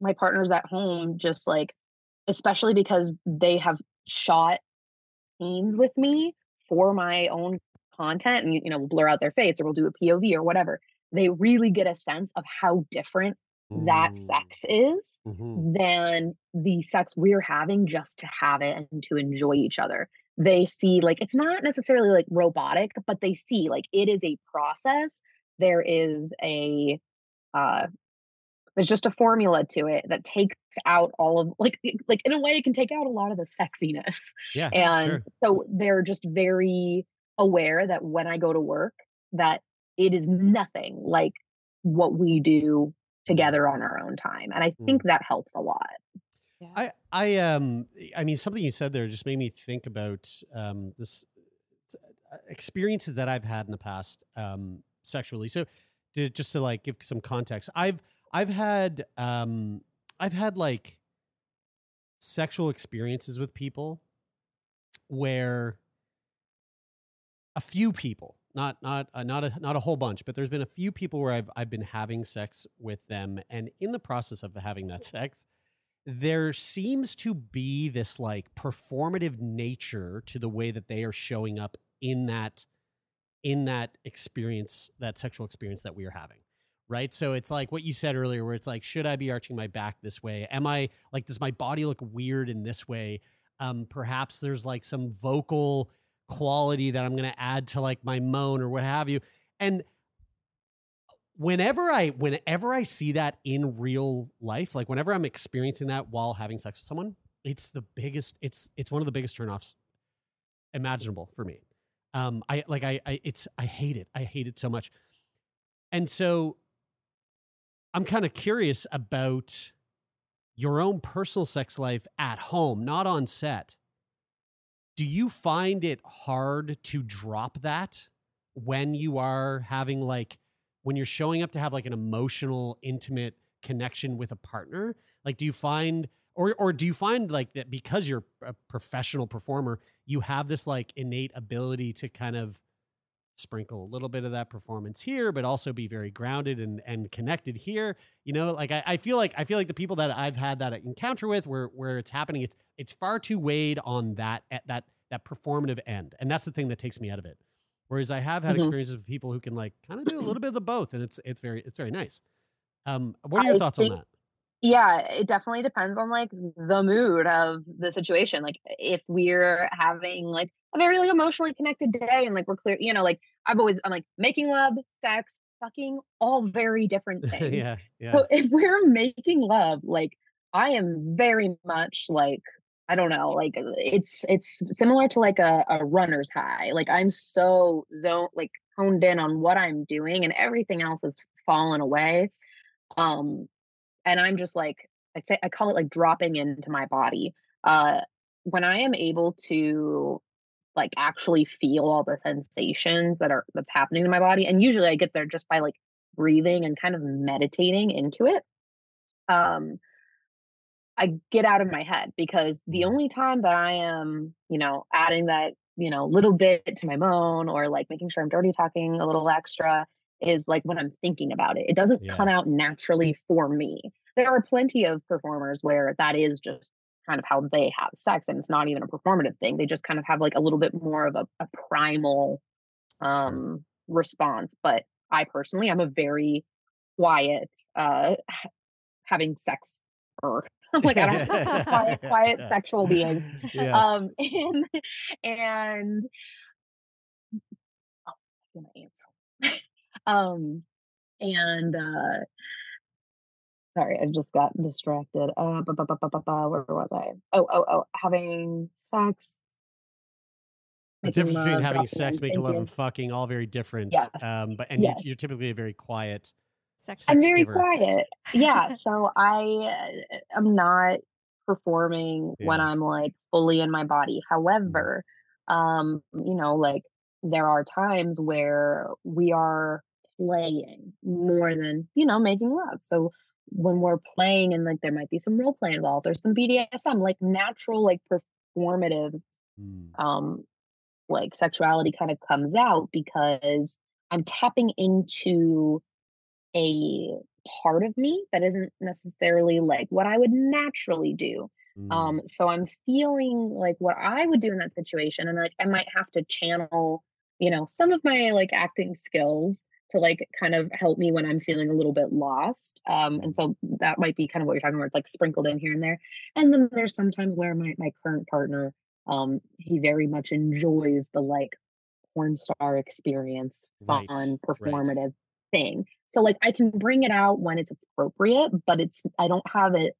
my partners at home just like especially because they have shot scenes with me for my own content and you know we'll blur out their face or we'll do a POV or whatever. They really get a sense of how different that sex is mm-hmm. than the sex we're having just to have it and to enjoy each other. They see like it's not necessarily like robotic, but they see like it is a process. There is a uh there's just a formula to it that takes out all of like like in a way it can take out a lot of the sexiness yeah and sure. so they're just very aware that when i go to work that it is nothing like what we do together on our own time and i mm. think mm. that helps a lot yeah. i i um i mean something you said there just made me think about um this uh, experiences that i've had in the past um sexually so to, just to like give some context i've I've had um I've had like sexual experiences with people where a few people not not uh, not a not a whole bunch but there's been a few people where I've I've been having sex with them and in the process of having that sex there seems to be this like performative nature to the way that they are showing up in that in that experience that sexual experience that we are having right? So it's like what you said earlier, where it's like, should I be arching my back this way? Am I like, does my body look weird in this way? Um, perhaps there's like some vocal quality that I'm going to add to like my moan or what have you. And whenever I, whenever I see that in real life, like whenever I'm experiencing that while having sex with someone, it's the biggest, it's, it's one of the biggest turnoffs imaginable for me. Um, I like, I, I, it's, I hate it. I hate it so much. And so I'm kind of curious about your own personal sex life at home, not on set. Do you find it hard to drop that when you are having like when you're showing up to have like an emotional, intimate connection with a partner? Like, do you find or or do you find like that because you're a professional performer, you have this like innate ability to kind of sprinkle a little bit of that performance here, but also be very grounded and and connected here. You know, like I, I feel like I feel like the people that I've had that encounter with where where it's happening, it's it's far too weighed on that at that that performative end. And that's the thing that takes me out of it. Whereas I have had mm-hmm. experiences with people who can like kind of do a little bit of the both, and it's it's very it's very nice. Um, what are your I thoughts think, on that? Yeah, it definitely depends on like the mood of the situation. Like if we're having like a very like emotionally connected day and like we're clear, you know, like I've always I'm like making love, sex, fucking, all very different things. yeah, yeah. So if we're making love, like I am very much like I don't know, like it's it's similar to like a, a runner's high. Like I'm so zone like honed in on what I'm doing and everything else is fallen away. Um and I'm just like I say I call it like dropping into my body. Uh when I am able to like actually feel all the sensations that are that's happening in my body and usually I get there just by like breathing and kind of meditating into it. Um I get out of my head because the only time that I am, you know, adding that, you know, little bit to my moan or like making sure I'm dirty talking a little extra is like when I'm thinking about it. It doesn't Yeah. come out naturally for me. There are plenty of performers where that is just kind of how they have sex and it's not even a performative thing. They just kind of have like a little bit more of a, a primal um response. But I personally I'm a very quiet uh having sex or like I don't quiet, quiet Yeah. sexual being. Yes. Um and and oh, I'm gonna answer. Um and uh sorry, I just got distracted. Uh bu- bu- bu- bu- bu- bu- where was I? Oh, oh, oh, having sex. the making difference between having dropping sex, making love, thinking. and fucking, all very different. Yes. Um, but and you, Yes. you're typically a very quiet. Sex. I'm very giver. quiet. Yeah, so I uh, am not performing when I'm like fully in my body. However, um, you know, like there are times where we are playing more than, you know, making love. So when we're playing and like there might be some role play involved or some BDSM, like natural, like performative Mm. um like sexuality kind of comes out because I'm tapping into a part of me that isn't necessarily like what I would naturally do. Mm. Um, so I'm feeling like what I would do in that situation, and like I might have to channel, you know, some of my like acting skills to like kind of help me when I'm feeling a little bit lost. Um, and so that might be kind of what you're talking about. It's like sprinkled in here and there. And then there's sometimes where my my current partner, um, he very much enjoys the like porn star experience, fun, right. performative thing. So like I can bring it out when it's appropriate, but it's I don't have it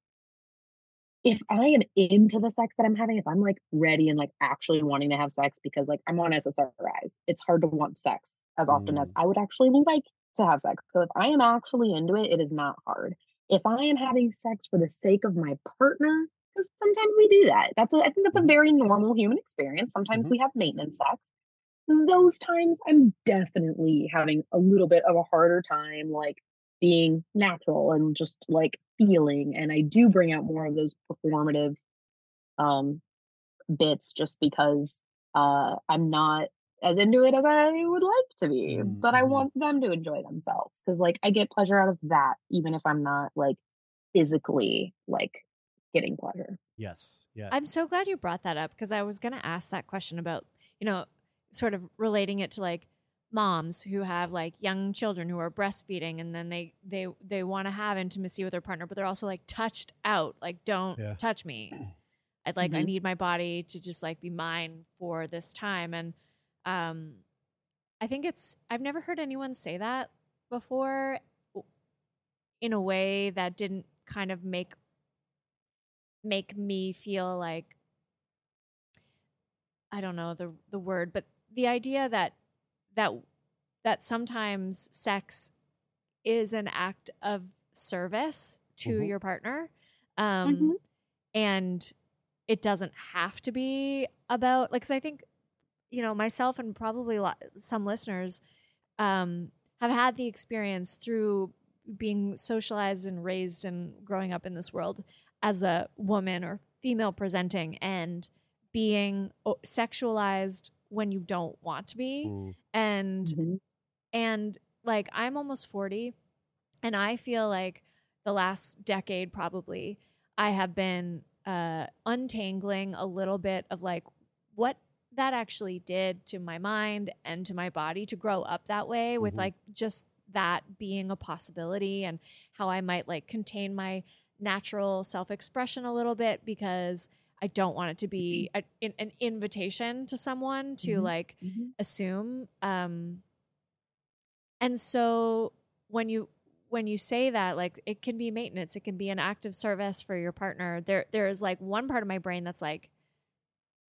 if I am into the sex that I'm having, if I'm like ready and like actually wanting to have sex because like I'm on SSRIs, it's hard to want sex as often as Mm. I would actually like to have sex. So if I am actually into it, it is not hard. If I am having sex for the sake of my partner, because sometimes we do that. That's a, I think that's a Mhm. very normal human experience. Sometimes Mhm. we have maintenance sex. Those times I'm definitely having a little bit of a harder time like being natural and just like feeling and I do bring out more of those performative um bits just because uh I'm not as into it as I would like to be, Mm, but I mhm. want them to enjoy themselves cuz like I get pleasure out of that even if I'm not like physically like getting pleasure. Yes. Yeah. I'm so glad you brought that up because I was going to ask that question about, you know, sort of relating it to like moms who have like young children who are breastfeeding and then they they they want to have intimacy with their partner but they're also like touched out like don't Yeah. touch me i'd like i Mhm. need my body to just like be mine for this time and um i think it's i've never heard anyone say that before in a way that didn't kind of make make me feel like I don't know the the word, but the idea that that that sometimes sex is an act of service to Mhm. your partner, um, Mhm. and it doesn't have to be about like. Cause I think you know myself and probably a lot, some listeners um, have had the experience through being socialized and raised and growing up in this world as a woman or female presenting and being o- sexualized when you don't want to be Mm. and Mhm. and like I'm almost 40 and I feel like the last decade probably I have been uh untangling a little bit of like what that actually did to my mind and to my body to grow up that way with Mhm. like just that being a possibility and how I might like contain my natural self expression a little bit because I don't want it to be a, an, an invitation to someone to Mhm. like Mhm. assume. Um, and so when you when you say that, like it can be maintenance, it can be an act of service for your partner. There there is like one part of my brain that's like,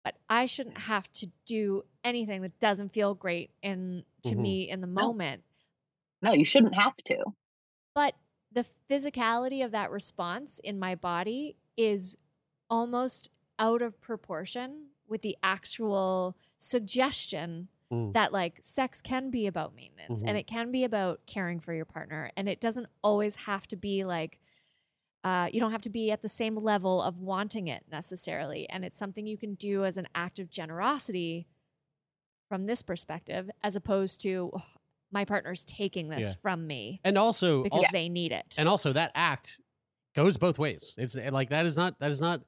but I shouldn't have to do anything that doesn't feel great in to Mhm. me in the moment. No, you shouldn't have to. But the physicality of that response in my body is almost out of proportion with the actual suggestion Mm. that like sex can be about maintenance and Mhm. it can be about caring for your partner and it doesn't always have to be like uh, you don't have to be at the same level of wanting it necessarily and it's something you can do as an act of generosity from this perspective as opposed to "Ugh, my partner's taking this Yeah. from me And also, because they need it And also, that act goes both ways. It's like that is not that is not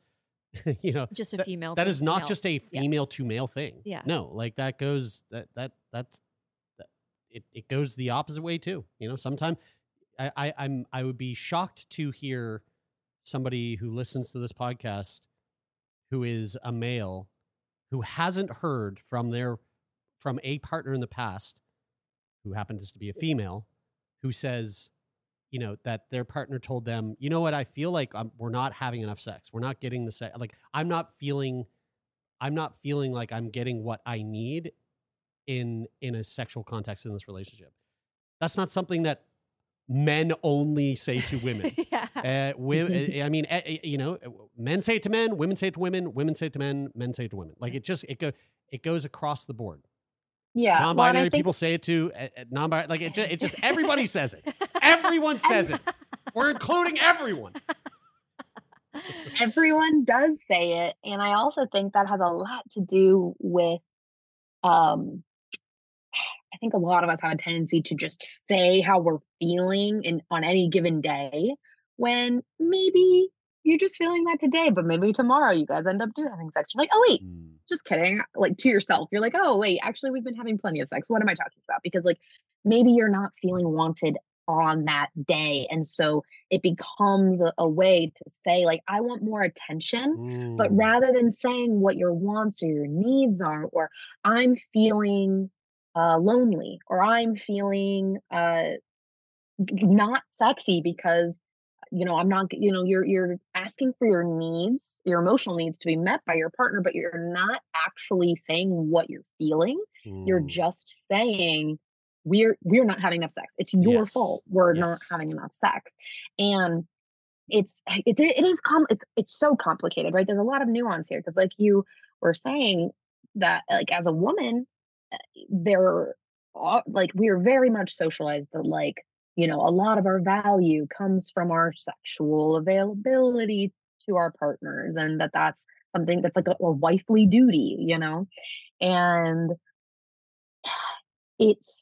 you know Just a that- female that is not male. just a Yeah. female to male thing. Yeah. No, like that goes that that that's that, it it goes the opposite way too. You know, sometimes I, I I'm I would be shocked to hear somebody who listens to this podcast who is a male who hasn't heard from their from a partner in the past who happens to be a female who says you know that their partner told them you know what? I feel like i we're not having enough sex. We're not getting the sex like i'm not feeling i'm not feeling like i'm getting what i need in in a sexual context in this relationship. That's not something that men only say to women yeah. uh, women, I mean, eh, eh, you know, men say it to men, women say it to women, women say it to men, men say it to women. Like it just it go it goes across the board. Yeah. well, Non-binary think- people say it to uh, uh, non-binary. Like it just, it just everybody says it. Everyone says it. We're including everyone. everyone does say it and i also think that has a lot to do with um think a lot of us have a tendency to just say how we're feeling in on any given day when maybe you're just feeling that today but maybe tomorrow you guys end up doing having sex. You're like oh wait just kidding like to yourself. You're like oh wait actually we've been having plenty of sex. What am i talking about? Because like maybe you're not feeling wanted on that day and so it becomes a, a way to say like i want more attention but Mm. rather than saying what your wants or your needs are or i'm feeling uh, lonely or i'm feeling uh, not sexy because you know i'm not you know you're you're asking for your needs your emotional needs to be met by your partner but you're not actually saying what you're feeling. You're Mm. just saying we're we're not having enough sex. It's your Yes. fault we're not having enough sex. And it's it, it is com it's it's so complicated right? There's a lot of nuance here because like you were saying that like as a woman there like we are very much socialized that like you know a lot of our value comes from our sexual availability to our partners and that that's something that's like a, a wifely duty you know and it's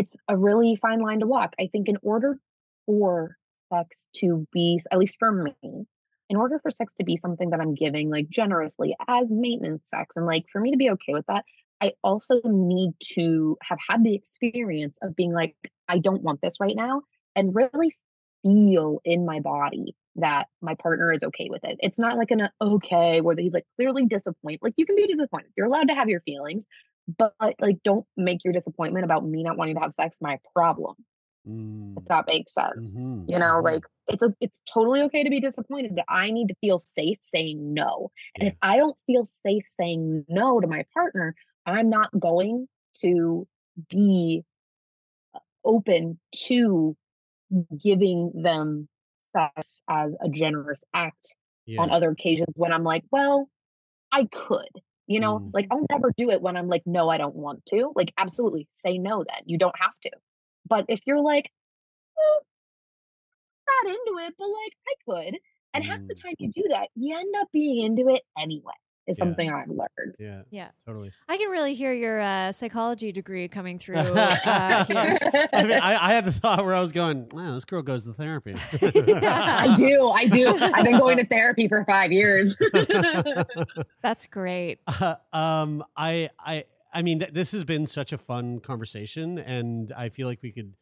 it's a really fine line to walk. I think in order for sex to be, at least for me, in order for sex to be something that I'm giving like generously as maintenance sex, and like for me to be okay with that, I also need to have had the experience of being like, I don't want this right now, and really feel in my body that my partner is okay with it. It's not like an uh, okay where he's like clearly disappointed. Like you can be disappointed. You're allowed to have your feelings, but like don't make your disappointment about me not wanting to have sex my problem. Mm. If that makes sense. Mhm, You know, mhm. like it's a it's totally okay to be disappointed, but I need to feel safe saying no. And if I don't feel safe saying no to my partner, I'm not going to be uh, open to giving them sex as a generous act on other occasions when I'm like, well, I could, you know, Mm. like I'll never do it when I'm like, no, I don't want to. Like, absolutely say no then. You don't have to. But if you're like, well, not into it, but like I could. And half the time you do that, you end up being into it anyway, is Yeah. something I've learned. Yeah. Yeah. Totally. I can really hear your uh, psychology degree coming through. Uh, here. I, mean, I, I had the thought where I was going, wow, this girl goes to therapy. I do. I do. I've been going to therapy for five years. That's great. Uh, um, I, I, I mean, th- this has been such a fun conversation, and I feel like we could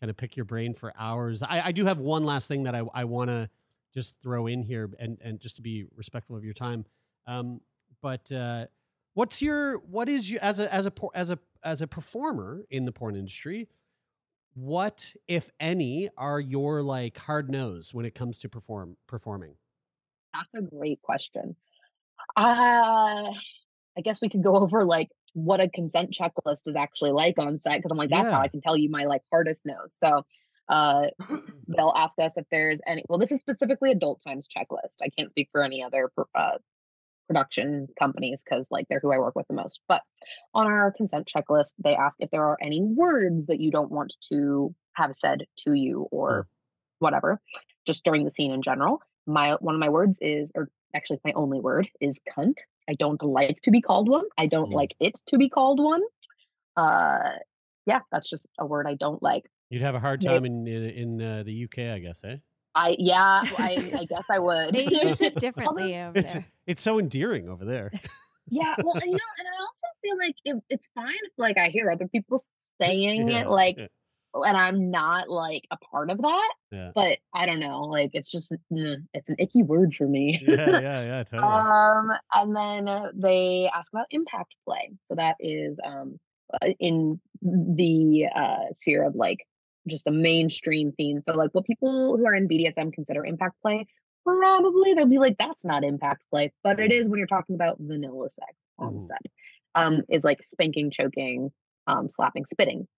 kind of pick your brain for hours. I, I do have one last thing that I, I want to just throw in here, and and just to be respectful of your time. Um, but uh, what's your what is you as a as a as a as a performer in the porn industry? What, if any, are your like hard nos when it comes to perform performing? That's a great question. Uh, I guess we could go over like what a consent checklist is actually like on set because I'm like, that's how I can tell you my like hardest nos. So uh they'll ask us if there's any well, this is specifically Adult Time's checklist. I can't speak for any other uh production companies because like they're who I work with the most. But on our consent checklist, they ask if there are any words that you don't want to have said to you or whatever, just during the scene in general. My one of my words is, or actually my only word is cunt. I don't like to be called one. I don't like it to be called one. Uh yeah, that's just a word I don't like. You'd have a hard They- time in in, in uh, the UK, I guess, eh? I yeah, I, I guess I would. They use it differently over there. It's so endearing over there. Yeah, well, and, you know, and I also feel like it, it's fine if like I hear other people saying Yeah, it like yeah. and I'm not like a part of that. Yeah. But I don't know, like it's just mm, it's an icky word for me. yeah, yeah, yeah, totally. Um, and then they ask about impact play. So that is um uh, in the uh sphere of like just a mainstream scene. So like what people who are in BDSM consider impact play, probably they'll be like, that's not impact play, but it is when you're talking about vanilla sex on Mhm. set. Um, is like spanking, choking, um, slapping, spitting.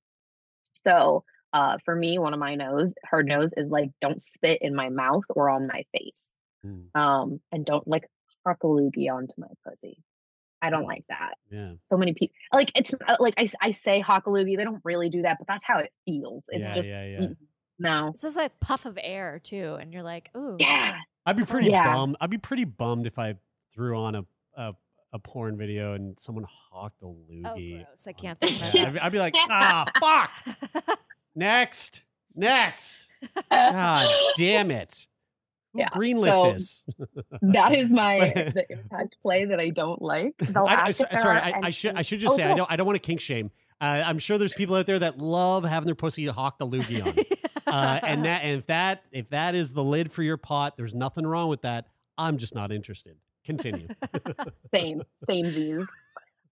So uh for me, one of my nos, hard nos is like don't spit in my mouth or on my face Mm, um, and don't like loogie onto my pussy. I don't Mm. like that. yeah. So many people like it's uh, like I say huck a they don't really do that, but that's how it feels. It's yeah, just yeah, yeah. mm, no. It's just like puff of air too, and you're like, ooh, Yeah. I'd be pretty Yeah. bummed. I'd be pretty bummed if I threw on a a, a porn video and someone hawked a loogie. Oh, loogie. gross! I can't Yeah, think I'd, be- I'd be like, ah, fuck. Next, next. God damn it. Who Yeah, greenlit so this? That is my the impact play that I don't like. I, I, ask so- if there sorry, I, I should I should just Oh, say go I don't I don't want to kink shame. Uh, I'm sure there's people out there that love having their pussy hawked a loogie on. Uh, and that and if that if that is the lid for your pot, there's nothing wrong with that. I'm just not interested. Continue. same same views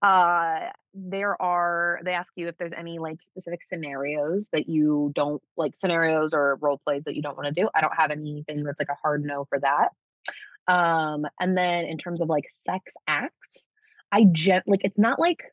uh there are they ask you if there's any like specific scenarios that you don't like scenarios or role plays that you don't want to do i don't have anything that's like a hard no for that um and then in terms of like sex acts i gen like it's not like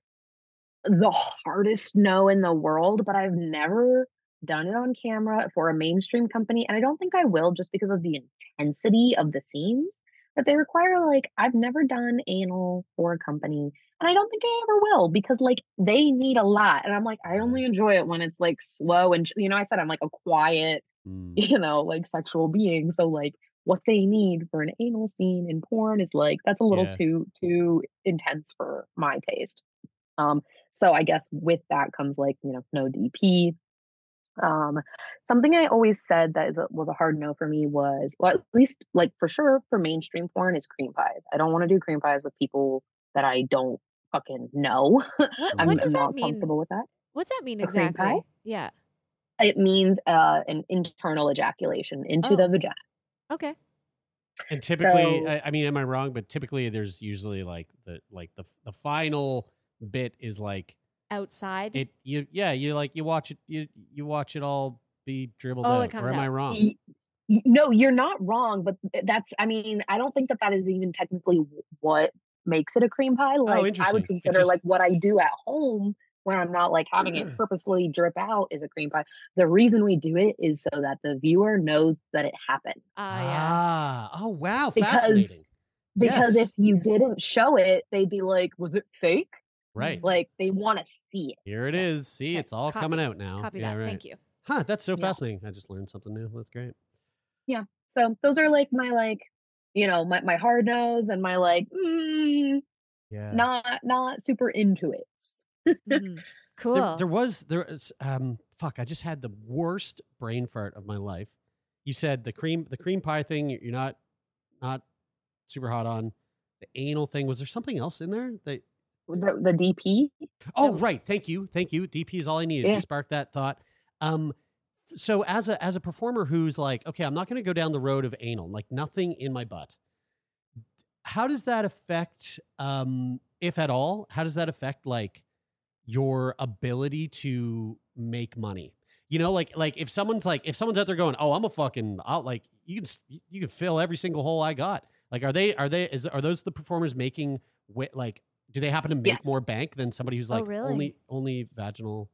the hardest no in the world but i've never done it on camera for a mainstream company and i don't think i will just because of the intensity of the scenes that they require like I've never done anal for a company and I don't think I ever will because like they need a lot and I'm like I only enjoy it when it's like slow and you know I said I'm like a quiet Mm, you know like sexual being so like what they need for an anal scene in porn is like that's a little Yeah. too too intense for my taste. Um so I guess with that comes like you know no DP um, something I always said that is a, was a hard no for me was, well, at least like for sure for mainstream porn is cream pies. I don't want to do cream pies with people that I don't fucking know. What, I'm, what does I'm that not mean? comfortable with that. What's that mean A cream exactly? pie? Yeah. It means uh, an internal ejaculation into Oh. the vagina. Okay. and typically, So- I, I mean, am I wrong? But typically, there's usually like the like the the final bit is like Outside. it. You yeah, you like you watch it. You you watch it all be dribbled Oh, it comes Or am I wrong? Y- y- No, you're not wrong, but that's, I mean, I don't think that that is even technically what makes it a cream pie. Like, I Oh, interesting. would consider just- like what I do at home when I'm not like having it purposely drip out is a cream pie. The reason we do it is so that the viewer knows that it happened. Ah, yeah. Ah, oh wow, Because- fascinating. Because Yes. if you didn't show it, they'd be like, was it fake? Right. Like, they want to see it. Here it is. See, Okay, it's all copy- coming out now. Copy yeah, that. right. Thank you. Huh, that's so Yeah. fascinating. I just learned something new. That's great. Yeah. So those are like my, like, you know, my, my hard nos and my like, mm, Yeah. not, not super into it. Mhm. Cool. There, there was there is um fuck. I just had the worst brain fart of my life. You said the cream the cream pie thing. You're not not super hot on the anal thing. Was there something else in there? That The, the DP. oh right. Thank you. Thank you. DP is all I needed Yeah. to spark that thought. Um, so as a as a performer who's like, okay, I'm not going to go down the road of anal, like nothing in my butt. How does that affect, um, if at all? How does that affect like your ability to make money? You know, like like if someone's like if someone's out there going, oh, I'm a fucking, I'll like you can you can fill every single hole I got. Like, are they are they is are those the performers making wi- like do they happen to make Yes. more bank than somebody who's Oh, like really? only only vaginal?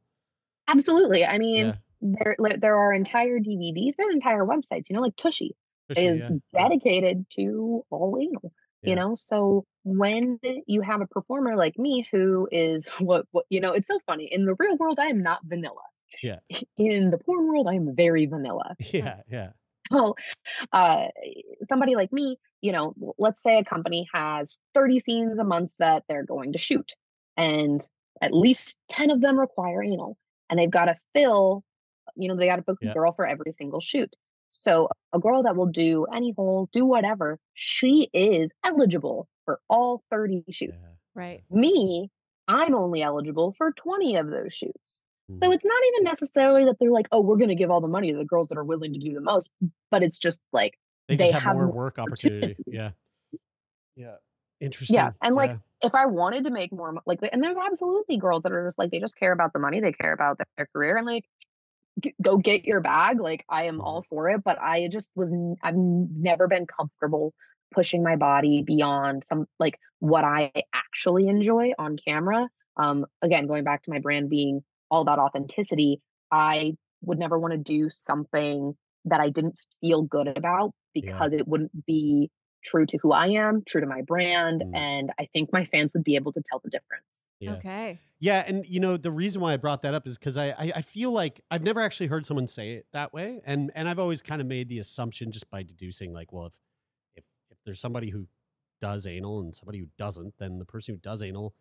Absolutely. I mean, Yeah. there there are entire DVDs, there are entire websites. You know, like Tushy, Tushy, is yeah, dedicated to all anal. Yeah. You know, so when you have a performer like me who is what, what you know, it's so funny. In the real world, I am not vanilla. Yeah. In the porn world, I am very vanilla. Yeah, yeah. So, uh, somebody like me, you know, let's say a company has 30 scenes a month that they're going to shoot, and at least 10 of them require anal, and they've got to fill, you know, they got to book Yeah. a girl for every single shoot. So, a girl that will do any hole, do whatever, she is eligible for all 30 shoots. Right. Me, I'm only eligible for 20 of those shoots. Mm-hmm. So it's not even necessarily that they're like, oh, we're going to give all the money to the girls that are willing to do the most, but it's just like They just have, more work opportunity. Yeah. Yeah. Interesting. Yeah, and like Yeah. if I wanted to make more, mo- like, and there's absolutely girls that are just like they just care about the money, they care about their career, and like go get your bag. Like I am all for it, but I just was i've never been comfortable pushing my body beyond some like what I actually enjoy on camera. Um, again, going back to my brand being all about authenticity, I would never want to do something that I didn't feel good about because it wouldn't be true to who I am, true to my brand, mm. and I think my fans would be able to tell the difference. Yeah. Okay. Yeah, and you know the reason why I brought that up is because I, I I feel like I've never actually heard someone say it that way, and and I've always kind of made the assumption just by deducing like, well, if if if there's somebody who does anal and somebody who doesn't, then the person who does anal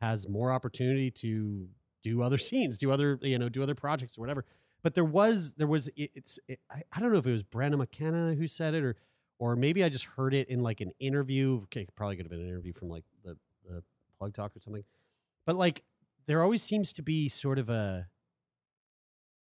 has more opportunity to do other scenes, do other you know do other projects or whatever. But there was there was it, it's it, I, I don't know if it was Brandon McKenna who said it or or maybe I just heard it in like an interview. Okay, it probably could have been an interview from like the the plug talk or something. But like there always seems to be sort of a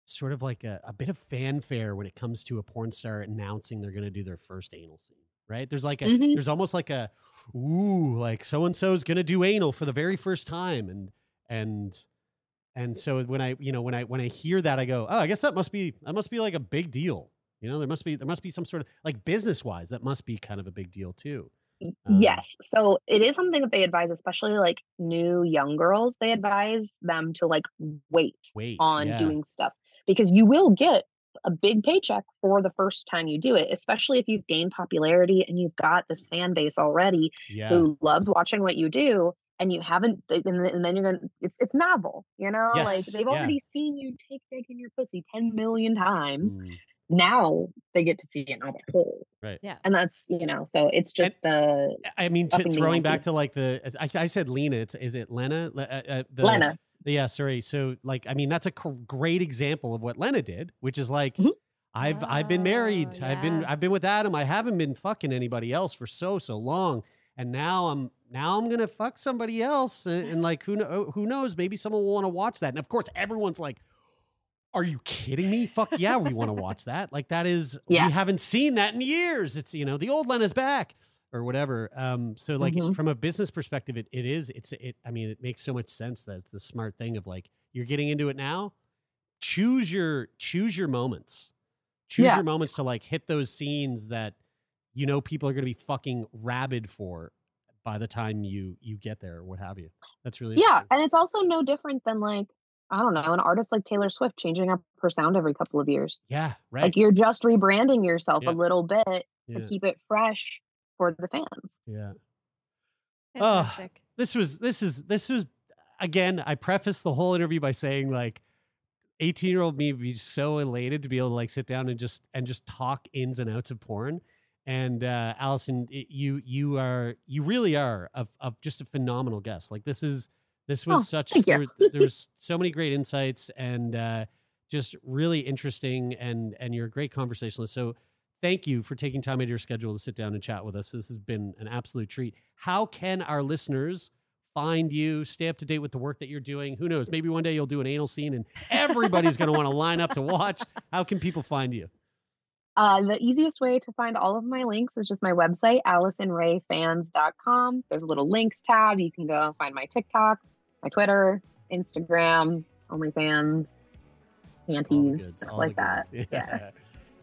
sort of like a, a bit of fanfare when it comes to a porn star announcing they're going to do their first anal scene right there's like a Mhm. there's almost like a ooh like so and so's going to do anal for the very first time and and and so when i you know when i when i hear that i go oh i guess that must be that must be like a big deal you know there must be there must be some sort of like business wise that must be kind of a big deal too Um, yes. So it is something that they advise, especially like new young girls, they advise them to like wait, Wait, on yeah. doing stuff because you will get a big paycheck for the first time you do it, especially if you've gained popularity and you've got this fan base already Yeah. who loves watching what you do. And you haven't, and then you're gonna. It's it's novel, you know. like they've yeah. already seen you take dick in your pussy ten million times. Mm, Now they get to see it on the hole, right Yeah. and that's you know. So it's just uh, I mean, to, throwing back to like the, as I, I said Lena. It's is it Lena? Uh, uh, the, Lena. Yeah, sorry. So like, I mean, that's a cr- great example of what Lena did, which is like, Mm-hmm. I've I've been married. Oh, I've been. I've been with Adam. I haven't been fucking anybody else for so so long, and now I'm now I'm gonna fuck somebody else, and, and like who know who knows? Maybe someone will want to watch that. And of course, everyone's like. Are you kidding me? Fuck yeah, we want to watch that. Like that is Yeah. we haven't seen that in years. It's you know the old Lena's back or whatever. Um, so like Mhm. from a business perspective, it, it is it's it. I mean, it makes so much sense that it's the smart thing of like you're getting into it now. Choose your choose your moments. Choose Yeah. your moments to like hit those scenes that you know people are going to be fucking rabid for by the time you you get there or what have you. That's really yeah and it's also no different than like i don't know an artist like taylor swift changing up her sound every couple of years yeah right. like you're just rebranding yourself Yeah. a little bit Yeah. to keep it fresh for the fans yeah. Fantastic. this was this is this was again i prefaced the whole interview by saying like 18 year old me would be so elated to be able to like sit down and just and just talk ins and outs of porn and uh Alison it- you you are you really are of, of just a phenomenal guest like this is this was Oh, such there, there was so many great insights and uh just really interesting and and you're a great conversationalist so thank you for taking time out of your schedule to sit down and chat with us this has been an absolute treat how can our listeners find you, stay up to date with the work that you're doing? Who knows? Maybe one day you'll do an anal scene and everybody's going to want to line up to watch. How can people find you? Uh, the easiest way to find all of my links is just my website, AlisonReyFans.com. There's a little links tab. You can go find my TikTok, my Twitter, Instagram, OnlyFans, panties, stuff like that. Yeah. Yeah.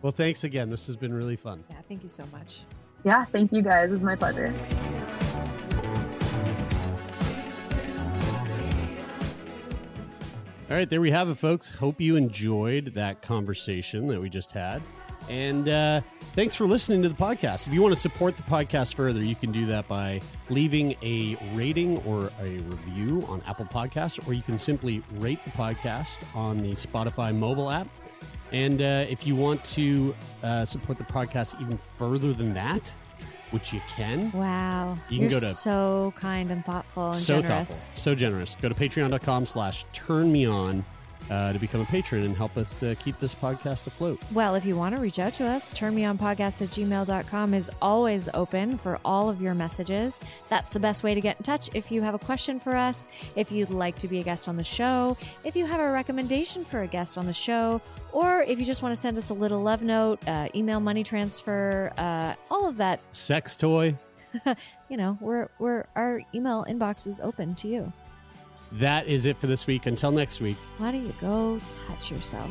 Well, thanks again. This has been really fun. Yeah, thank you so much. Yeah. Thank you guys. It's my pleasure. All right, there we have it, folks. Hope you enjoyed that conversation that we just had. And uh, thanks for listening to the podcast. If you want to support the podcast further, you can do that by leaving a rating or a review on Apple Podcasts, or you can simply rate the podcast on the Spotify mobile app. And uh, if you want to uh, support the podcast even further than that, which you can, Wow. You can You're go to- so kind and thoughtful and so generous. thoughtful, so generous. Go to patreon.com slash turn me on uh, to become a patron and help us uh, keep this podcast afloat. Well, if you want to reach out to us, turnmeonpodcast at gmail.com is always open for all of your messages. That's the best way to get in touch. If you have a question for us, if you'd like to be a guest on the show, if you have a recommendation for a guest on the show, or if you just want to send us a little love note, uh, email money transfer, uh, all of that, Sex toy. you know, we're, we're, our email inbox is open to you. That is it for this week. Until next week. Why don't you go touch yourself?